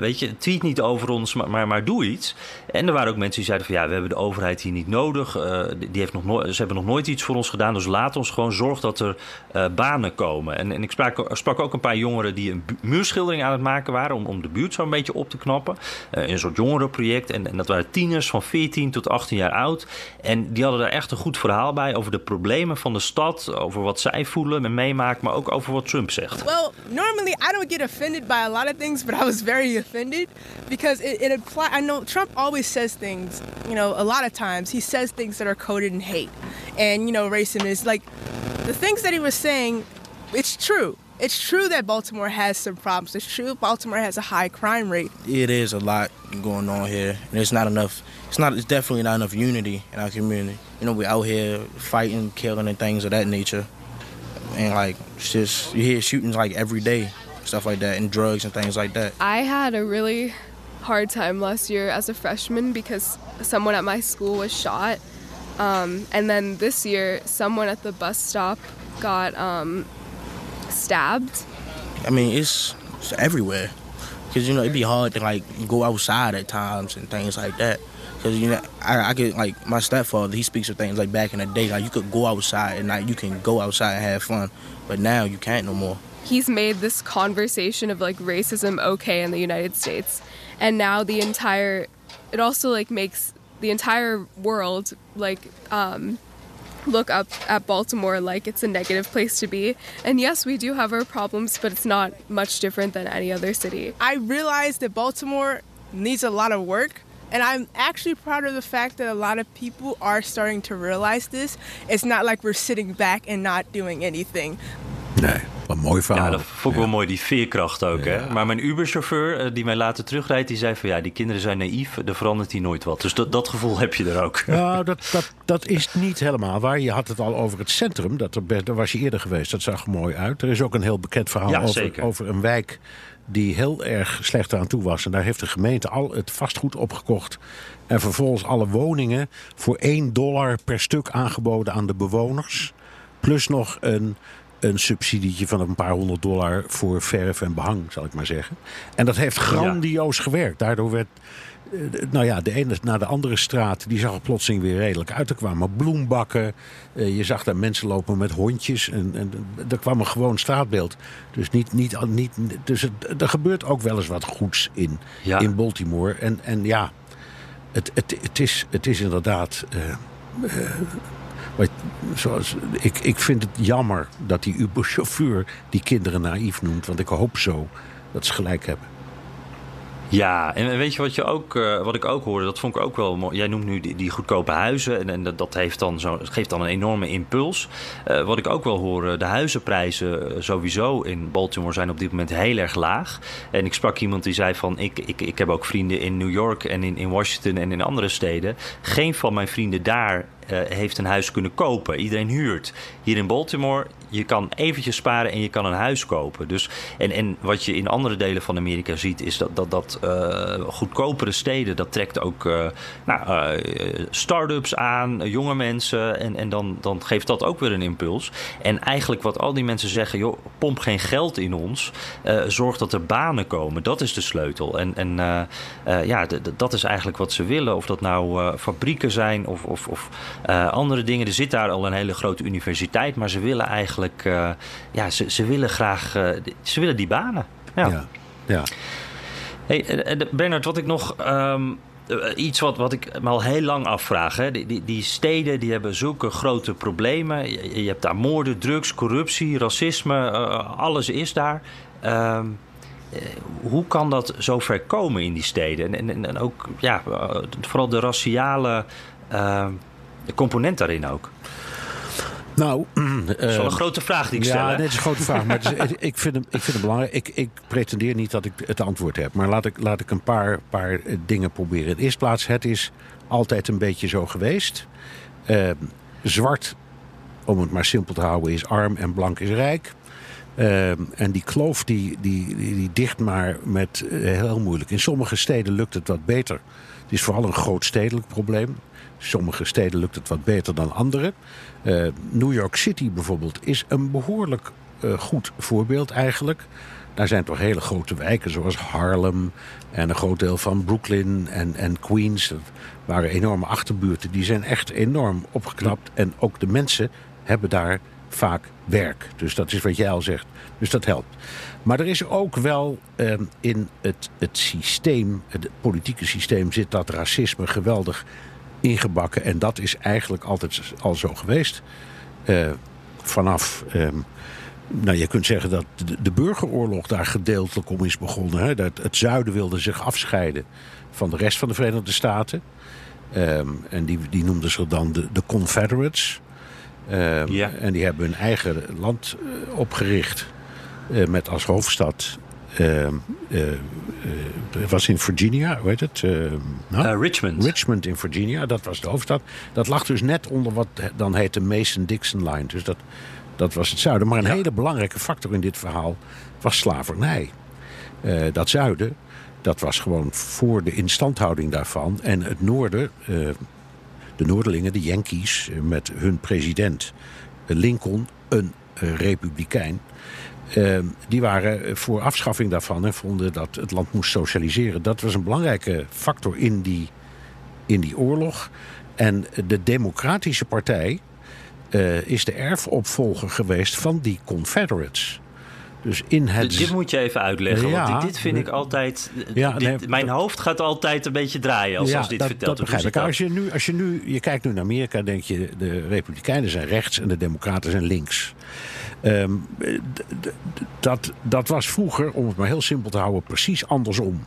weet je, tweet niet over ons, maar, maar, maar, doe iets. En er waren ook mensen die zeiden van ja, we hebben de overheid hier niet nodig. Uh, die heeft nog ze hebben nog nooit iets voor ons gedaan. Dus laat ons gewoon zorgen dat er uh, banen komen. En, en ik sprak, sprak, ook een paar jongeren die een muurschildering aan het maken waren. Om, om de buurt zo een beetje op te knappen. Uh, een soort jongerenproject. En, en dat waren tieners van 14 tot 18 jaar oud. En die hadden daar echt een goed verhaal bij over de problemen van de stad. Over wat zij voelen en meemaken. Maar ook over wat Trump zegt. Well, normally I don't get offended by a lot of things. But I was very offended. Because it, it apply. I know Trump always says things. You know, a lot of times he says things that are coded in hate, and you know, racism is like the things that he was saying. It's true. It's true that Baltimore has some problems. It's true Baltimore has a high crime rate. It is a lot going on here, and it's not enough. It's not. It's definitely not enough unity in our community. You know, we're out here fighting, killing, and things of that nature, and like it's just you hear shootings like every day, stuff like that, and drugs and things like that. I had a really hard time last year as a freshman because someone at my school was shot, um, and then this year someone at the bus stop got um, stabbed. I mean, it's, it's everywhere. Cause you know it'd be hard to like go outside at times and things like that. Cause you know I, I could like my stepfather he speaks of things like back in the day like you could go outside and like you can go outside and have fun, but now you can't no more. He's made this conversation of like racism okay in the United States, and now the entire it also like makes the entire world like um, look up at Baltimore like it's a negative place to be. And yes, we do have our problems, but it's not much different than any other city. I realize that Baltimore needs a lot of work. And I'm actually proud of the fact that a lot of people are starting to realize this. It's not like we're sitting back and not doing anything. Nee, wat een mooi verhaal. Ja, dat vond ik wel mooi, die veerkracht ook. Hè? Maar mijn Uber-chauffeur, eh, die mij later terugrijdt, die zei van ja, die kinderen zijn naïef, er verandert hier nooit wat. Dus dat, dat gevoel heb je er ook. Nou, dat, dat, dat is niet helemaal waar. Je had het al over het centrum, dat er, best- daar was je eerder geweest, dat zag er mooi uit. Er is ook een heel bekend verhaal Ja, over, zeker. over een wijk die heel erg slecht aan toe was. En daar heeft de gemeente al het vastgoed opgekocht. En vervolgens alle woningen voor 1 dollar per stuk aangeboden aan de bewoners. Plus nog een, een subsidietje van een paar honderd dollar voor verf en behang, zal ik maar zeggen. En dat heeft grandioos gewerkt. Daardoor werd eh, nou ja, de ene naar de andere straat, die zag er plotseling weer redelijk uit. Er kwamen bloembakken. eh, je zag daar mensen lopen met hondjes. En, en er kwam een gewoon straatbeeld. Dus, niet, niet, niet, dus het, er gebeurt ook wel eens wat goeds in, Ja. in Baltimore. En, en ja, het, het, het, is, het is inderdaad. eh, wat- zoals, ik, ik vind het jammer dat die Uber-chauffeur die kinderen naïef noemt. Want ik hoop zo dat ze gelijk hebben. Ja, en weet je wat, je ook, eh, wat ik ook hoorde, dat vond ik ook wel mooi. Jij noemt nu die, die goedkope huizen en, en dat, dat heeft dan zo, geeft dan een enorme impuls. Eh, wat ik ook wel hoor, de huizenprijzen eh, sowieso in Baltimore zijn op dit moment heel erg laag. En ik sprak iemand die zei van, ik, ik, ik heb ook vrienden in New York en in, in Washington en in andere steden. Geen van mijn vrienden daar eh, heeft een huis kunnen kopen. Iedereen huurt. Hier in Baltimore, je kan eventjes sparen en je kan een huis kopen. Dus, en, en wat je in andere delen van Amerika ziet, is dat, dat, dat eh, goedkopere steden, dat trekt ook eh nou, start-ups aan, jonge mensen. En, en dan, dan geeft dat ook weer een impuls. En eigenlijk wat al die mensen zeggen, joh, pomp geen geld in ons. zorg dat er banen komen. Dat is de sleutel. En, en ja, dat is eigenlijk wat ze willen. Of dat nou fabrieken zijn of, of, of eh, andere dingen. Er zit daar al een hele grote universiteit, maar ze willen eigenlijk, eh, ja, ze, ze willen graag, eh, ze willen die banen. Ja. ja. ja. Hey, Bernard, wat ik nog. ehm, eh, iets wat, wat ik me al heel lang afvraag. Hè. Die, die, die steden die hebben zulke grote problemen. Je, je hebt daar moorden, drugs, corruptie, racisme. alles is daar. Ehm, eh, hoe kan dat zo ver komen in die steden? En, en, en ook ja, vooral de raciale ehm, component daarin ook. Nou, Dat is wel een grote vraag die ik stel. Ja, dit is een grote vraag. Maar het is- ik, vind hem, ik vind hem belangrijk. Ik, ik pretendeer niet dat ik het antwoord heb. Maar laat ik, laat ik een paar, paar eh, dingen proberen. In de eerste plaats, het is altijd een beetje zo geweest. Eh, zwart, om het maar simpel te houden, is arm en blank is rijk. Eh, en die kloof die, die, die, die dicht maar met eh, heel moeilijk. In sommige steden lukt het wat beter. Het is vooral een groot stedelijk probleem. Sommige steden lukt het wat beter dan andere. Eh, New York City bijvoorbeeld is een behoorlijk eh, goed voorbeeld eigenlijk. Daar zijn toch hele grote wijken zoals Harlem en een groot deel van Brooklyn en, en Queens. Dat waren enorme achterbuurten. Die zijn echt enorm opgeknapt. En ook de mensen hebben daar vaak werk. Dus dat is wat jij al zegt. Dus dat helpt. Maar er is ook wel eh, in het, het systeem, het politieke systeem, zit dat racisme geweldig ingebakken. En dat is eigenlijk altijd al zo geweest. Eh, vanaf ehm, nou, je kunt zeggen dat de, de burgeroorlog daar gedeeltelijk om is begonnen. Hè? Dat het zuiden wilde zich afscheiden van de rest van de Verenigde Staten. Ehm, en die, die noemden ze dan de, de Confederates. Ehm, Ja. En die hebben hun eigen land eh, opgericht. eh, met als hoofdstad. Het was in Virginia, hoe heet het? Richmond. Richmond in Virginia, dat was de hoofdstad. Dat lag dus net onder wat dan heet de Mason-Dixon Line. Dus dat, dat was het zuiden. Maar een Ja. hele belangrijke factor in dit verhaal was slavernij. Dat zuiden, dat was gewoon voor de instandhouding daarvan. En het noorden, de Noorderlingen, de Yankees, met hun president Lincoln, een republikein. Eh, die waren voor afschaffing daarvan en vonden dat het land moest socialiseren. Dat was een belangrijke factor in die, in die oorlog. En de Democratische Partij eh, is de erfopvolger geweest van die Confederates. Dus in het. Dit moet je even uitleggen, Ja. want dit, vind ik altijd... Ja, dit- nee, mijn hoofd gaat altijd een beetje draaien als, als dit dat, verteld dat wordt. begrijp Hoe ik. Als je, nu, als je nu, je kijkt nu naar Amerika, denk je de Republikeinen zijn rechts en de Democraten zijn links. Ehm, dat, dat was vroeger, om het maar heel simpel te houden, precies andersom.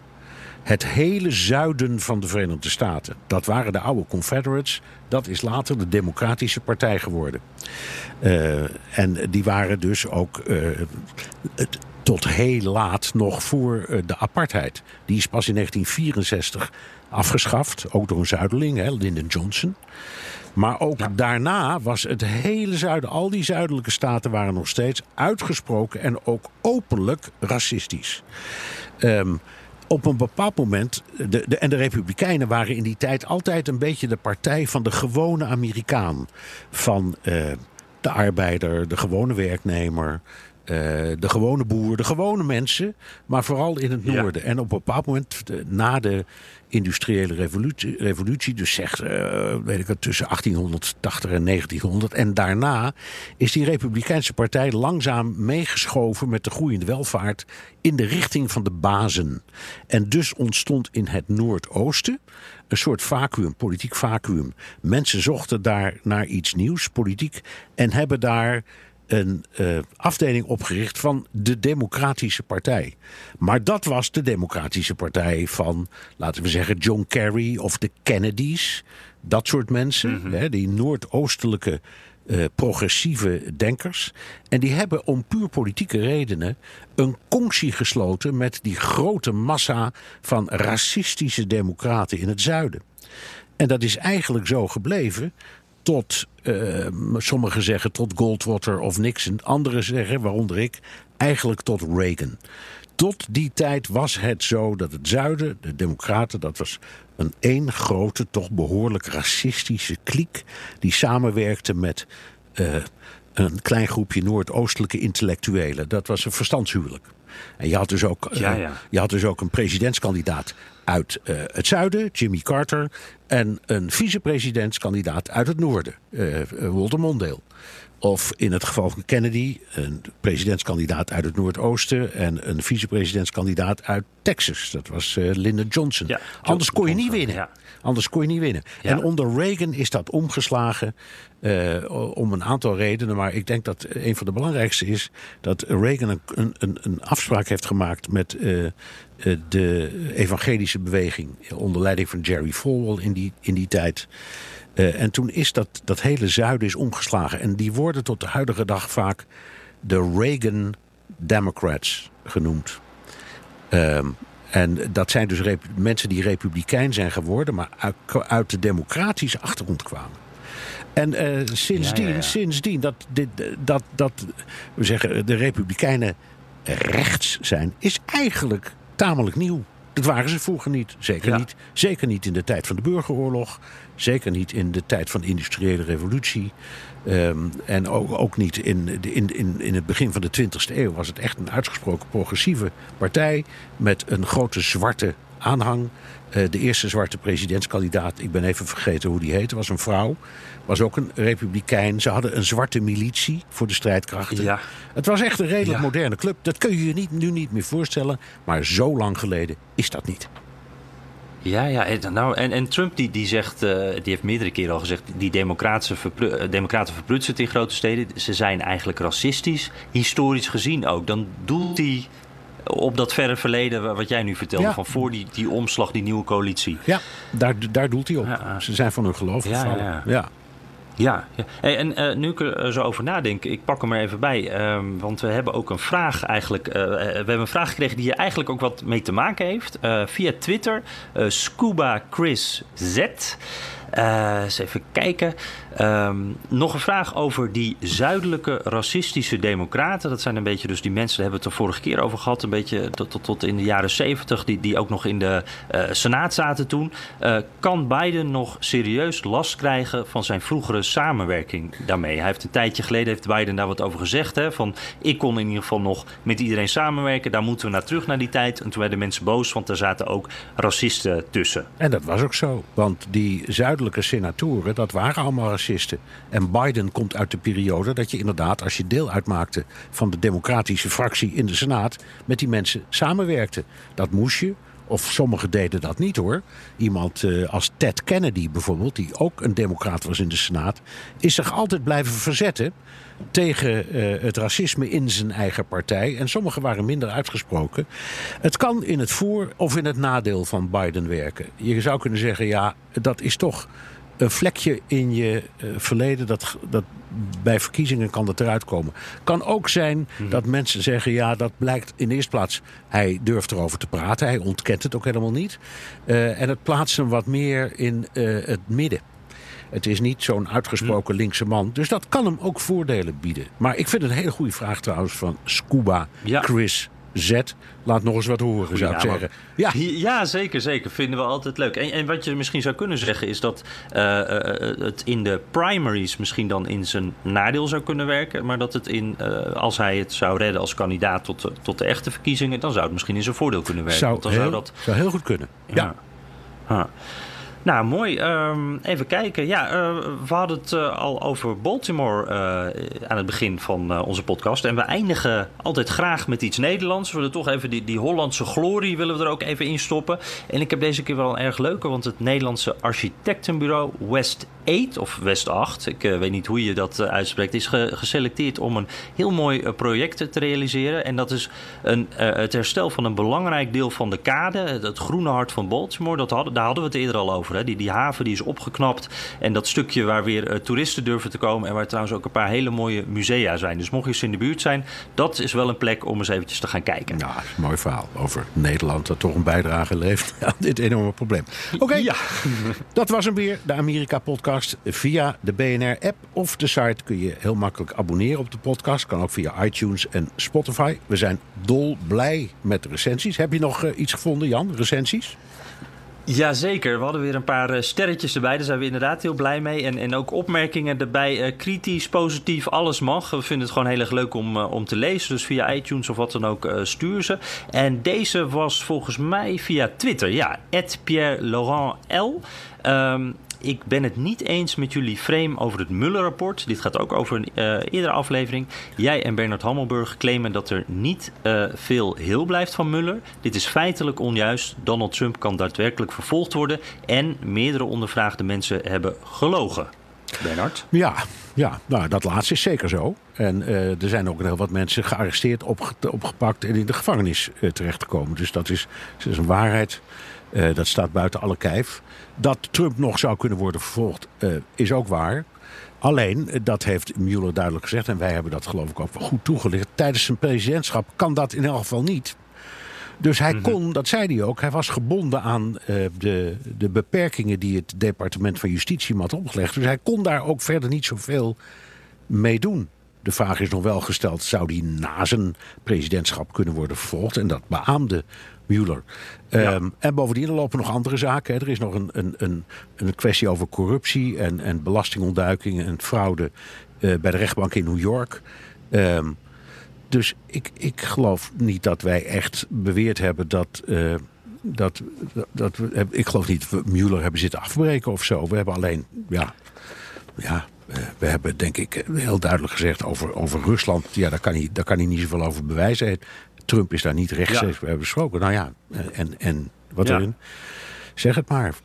Het hele zuiden van de Verenigde Staten, dat waren de oude Confederates. Dat is later de Democratische Partij geworden. Eh, en die waren dus ook eh, tot heel laat nog voor eh, de apartheid. Die is pas in 1964 afgeschaft, ook door een zuideling, hè, Lyndon Johnson. Maar ook daarna was het hele zuiden, al die zuidelijke staten waren nog steeds uitgesproken en ook openlijk racistisch. Ehm, op een bepaald moment, de, de, en de Republikeinen waren in die tijd altijd een beetje de partij van de gewone Amerikaan. Van eh, de arbeider, de gewone werknemer, eh, de gewone boer, de gewone mensen, maar vooral in het Ja. noorden. En op een bepaald moment, eh, na de industriële revolutie, revolutie dus zegt, eh, weet ik het, tussen 1880 en 1900. En daarna is die Republikeinse Partij langzaam meegeschoven met de groeiende welvaart in de richting van de bazen. En dus ontstond in het Noordoosten een soort vacuüm, politiek vacuüm. Mensen zochten daar naar iets nieuws, politiek, en hebben daar een eh, afdeling opgericht van de Democratische Partij. Maar dat was de Democratische Partij van, laten we zeggen, John Kerry of de Kennedys. Dat soort mensen, hè, die noordoostelijke eh, progressieve denkers. En die hebben om puur politieke redenen een conctie gesloten met die grote massa van racistische democraten in het zuiden. En dat is eigenlijk zo gebleven tot, eh, sommigen zeggen tot Goldwater of Nixon. Anderen zeggen, waaronder ik, eigenlijk tot Reagan. Tot die tijd was het zo dat het zuiden, de democraten, dat was een één grote, toch behoorlijk racistische kliek... die samenwerkte met eh, een klein groepje Noordoostelijke intellectuelen. Dat was een verstandshuwelijk. En je had dus ook, eh, Ja. Je had dus ook een presidentskandidaat uit eh, het zuiden, Jimmy Carter. En een vicepresidentskandidaat uit het noorden, eh, Walter Mondale. Of in het geval van Kennedy, een presidentskandidaat uit het Noordoosten. en een vicepresidentskandidaat uit Texas. Dat was eh, Lyndon Johnson. Ja, Anders kon je niet winnen. ja. Anders kon je niet winnen. Ja. En onder Reagan is dat omgeslagen eh, om een aantal redenen. Maar ik denk dat een van de belangrijkste is dat Reagan een, een- een, afspraak heeft gemaakt met eh, de evangelische beweging. Onder leiding van Jerry Falwell in die, in die tijd. Eh, en toen is dat, dat hele zuiden is omgeslagen. En die worden tot de huidige dag vaak de Reagan Democrats genoemd. Ehm, en dat zijn dus mensen die republikein zijn geworden, maar uit, uit de democratische achtergrond kwamen. En eh, sindsdien, Ja, ja, ja. sindsdien dat, dit, dat, dat we zeggen, de republikeinen rechts zijn, is eigenlijk tamelijk nieuw. Dat waren ze vroeger niet. Zeker, Ja. niet. zeker niet in de tijd van de burgeroorlog. Zeker niet in de tijd van de industriële revolutie. Ehm, en ook, ook niet in, de- in, in, in het begin van de 20e eeuw was het echt een uitgesproken progressieve partij. Met een grote zwarte aanhang. Eh, de eerste zwarte presidentskandidaat, ik ben even vergeten hoe die heette, was een vrouw. Was ook een republikein. Ze hadden een zwarte militie voor de strijdkrachten. Ja. Het was echt een redelijk Ja. moderne club. Dat kun je je niet, nu niet meer voorstellen. Maar zo lang geleden is dat niet. Ja, ja en, nou, en, en Trump die, die zegt, uh, die heeft meerdere keren al gezegd, die democraten, verplu democraten verprutsen het in grote steden. Ze zijn eigenlijk racistisch, historisch gezien ook. Dan doelt hij op dat verre verleden wat jij nu vertelde, van voor die, die omslag, die nieuwe coalitie. Ja, daar, daar doelt hij op. Ja. Ze zijn van hun geloof gevallen. ja. Ja. Ja, en uh, nu ik er zo over nadenk, ik pak hem er even bij. Um, want we hebben ook een vraag eigenlijk. Uh, we hebben een vraag gekregen die hier eigenlijk ook wat mee te maken heeft. Via Twitter, Scuba Chris Z. eens even kijken. Um, nog een vraag over die zuidelijke racistische democraten. Dat zijn een beetje dus die mensen, daar hebben we het er vorige keer over gehad. Een beetje tot, tot, tot in de jaren zeventig, die, die ook nog in de uh, Senaat zaten toen. Uh, kan Biden nog serieus last krijgen van zijn vroegere samenwerking daarmee? Hij heeft een tijdje geleden, heeft Biden daar wat over gezegd. Hè, van ik kon in ieder geval nog met iedereen samenwerken. Daar moeten we naar terug naar die tijd. En toen werden mensen boos, want er zaten ook racisten tussen. En dat was ook zo. Want die zuidelijke senatoren, dat waren allemaal racisten. En Biden komt uit de periode dat je inderdaad, als je deel uitmaakte van de democratische fractie in de Senaat, met die mensen samenwerkte. Dat moest je. Of sommigen deden dat niet hoor. Iemand uh, als Ted Kennedy bijvoorbeeld, die ook een democraat was in de Senaat, is zich altijd blijven verzetten tegen uh, het racisme in zijn eigen partij. En sommigen waren minder uitgesproken. Het kan in het voor- of in het nadeel van Biden werken. Je zou kunnen zeggen, ja, dat is toch een vlekje in je uh, verleden, dat, dat bij verkiezingen kan dat eruit komen. Kan ook zijn mm-hmm. dat mensen zeggen, ja, dat blijkt in de eerste plaats... hij durft erover te praten, hij ontkent het ook helemaal niet. Uh, en het plaatst hem wat meer in uh, het midden. Het is niet zo'n uitgesproken linkse man. Dus dat kan hem ook voordelen bieden. Maar ik vind het een hele goede vraag trouwens van Scuba ja. Chris Z. Laat nog eens wat horen, zou ik ja, zeggen. Ja. ja, zeker, zeker. Vinden we altijd leuk. En, en wat je misschien zou kunnen zeggen is dat uh, uh, het in de primaries misschien dan in zijn nadeel zou kunnen werken. Maar dat het in, uh, als hij het zou redden als kandidaat tot, de, tot de echte verkiezingen, dan zou het misschien in zijn voordeel kunnen werken. Zou, dan heel, zou, dat... zou heel goed kunnen. Ja. ja. Nou, mooi. Um, even kijken. Ja, uh, we hadden het uh, al over Baltimore uh, aan het begin van onze podcast. En we eindigen altijd graag met iets Nederlands. We willen toch even die, die Hollandse glorie willen we er ook even in stoppen. En ik heb deze keer wel een erg leuke, want het Nederlandse architectenbureau West 8 of West 8, ik weet niet hoe je dat uitspreekt, is ge geselecteerd om een heel mooi project te realiseren. En dat is een, het herstel van een belangrijk deel van de kade, het groene hart van Baltimore. Dat hadden, daar hadden we het eerder al over. Hè. Die, die haven die is opgeknapt. En dat stukje waar weer toeristen durven te komen. En waar trouwens ook een paar hele mooie musea zijn. Dus mocht je eens in de buurt zijn, dat is wel een plek om eens eventjes te gaan kijken. Ja, mooi verhaal over Nederland dat toch een bijdrage levert aan dit enorme probleem. Oké, okay, ja. dat was hem weer. De Amerika-podcast. Via de BNR-app of de site kun je heel makkelijk abonneren op de podcast. Kan ook via iTunes en Spotify. We zijn dol blij met de recensies. Heb je nog uh, iets gevonden, Jan? Recensies? Jazeker, we hadden weer een paar sterretjes erbij. Daar zijn we inderdaad heel blij mee. En, en ook opmerkingen erbij. Uh, kritisch, positief, alles mag. We vinden het gewoon heel erg leuk om, om te lezen. Dus via iTunes of wat dan ook, stuur ze. En deze was volgens mij via Twitter. Ja, Pierre Laurent L. Um, ik ben het niet eens met jullie frame over het Muller-rapport. Dit gaat ook over een uh, eerdere aflevering. Jij en Bernard Hammelburg claimen dat er niet uh, veel heel blijft van Muller. Dit is feitelijk onjuist. Donald Trump kan daadwerkelijk vervolgd worden. En meerdere ondervraagde mensen hebben gelogen. Bernard? Ja, ja nou, dat laatste is zeker zo. En uh, er zijn ook heel wat mensen gearresteerd, opge opgepakt en in de gevangenis terechtgekomen. Dus dat is, dat is een waarheid. Dat staat buiten alle kijf. Dat Trump nog zou kunnen worden vervolgd uh, is ook waar. Alleen, dat heeft Mueller duidelijk gezegd... en wij hebben dat geloof ik ook wel goed toegelicht... tijdens zijn presidentschap kan dat in elk geval niet. Dus hij kon, dat zei hij ook, hij was gebonden aan uh, de, de beperkingen... die het departement van Justitie hem had opgelegd. Dus hij kon daar ook verder niet zoveel mee doen. De vraag is nog wel gesteld, zou hij na zijn presidentschap kunnen worden vervolgd? En dat beaamde Mueller. Ja. Um, en bovendien er lopen nog andere zaken. Hè. Er is nog een, een, een, een kwestie over corruptie en, en belastingontduiking en fraude uh, bij de rechtbank in New York. Um, dus ik, ik geloof niet dat wij echt beweerd hebben dat. Uh, dat, dat we, ik geloof niet dat we Mueller hebben zitten afbreken of zo. We hebben alleen, ja, ja we hebben denk ik heel duidelijk gezegd over, over Rusland. Ja, daar kan, hij, daar kan hij niet zoveel over bewijzen. Trump is daar niet rechtstreeks bij besproken. Nou ja, en, en wat erin? Zeg het maar.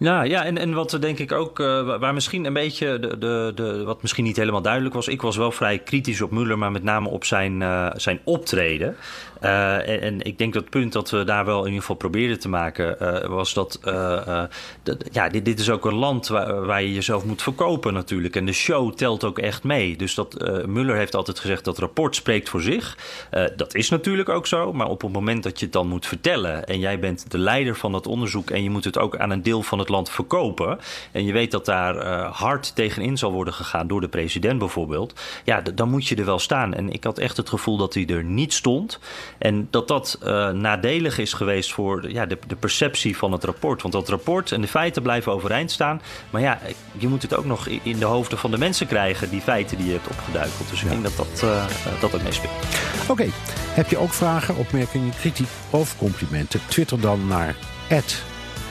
Nou ja, en, en wat denk ik ook, uh, waar misschien een beetje, de, de, de, wat misschien niet helemaal duidelijk was. Ik was wel vrij kritisch op Muller, maar met name op zijn, uh, zijn optreden. Uh, en, ik denk dat het punt dat we daar wel in ieder geval probeerden te maken, was dat, dat, ja, dit, dit is ook een land waar, waar, je jezelf moet verkopen natuurlijk. En de show telt ook echt mee. Dus dat Muller heeft altijd gezegd dat rapport spreekt voor zich. dat is natuurlijk ook zo, maar op het moment dat je het dan moet vertellen en jij bent de leider van dat onderzoek en je moet het ook aan een deel van het land verkopen. En je weet dat daar uh, hard tegenin zal worden gegaan door de president bijvoorbeeld. Ja, dan moet je er wel staan. En ik had echt het gevoel dat hij er niet stond. En dat dat uh, nadelig is geweest voor ja, de, de, perceptie van het rapport. Want dat rapport en de feiten blijven overeind staan. Maar ja, je moet het ook nog in de hoofden van de mensen krijgen, die feiten die je hebt opgeduikeld. Dus ik denk dat dat, uh, dat ook meespeelt. Oké, okay. heb je ook vragen, opmerkingen, kritiek of complimenten? Twitter dan naar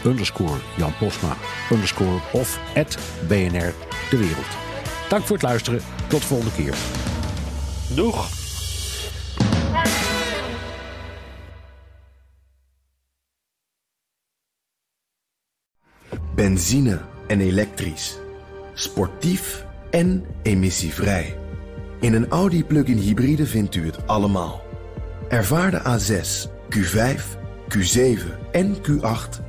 underscore Jan Posma underscore of at BNR De Wereld. Dank voor het luisteren. Tot de volgende keer. Doeg! Benzine en elektrisch. Sportief en emissievrij. In een Audi plug-in hybride vindt u het allemaal. Ervaar de A6, Q5, Q7 en Q8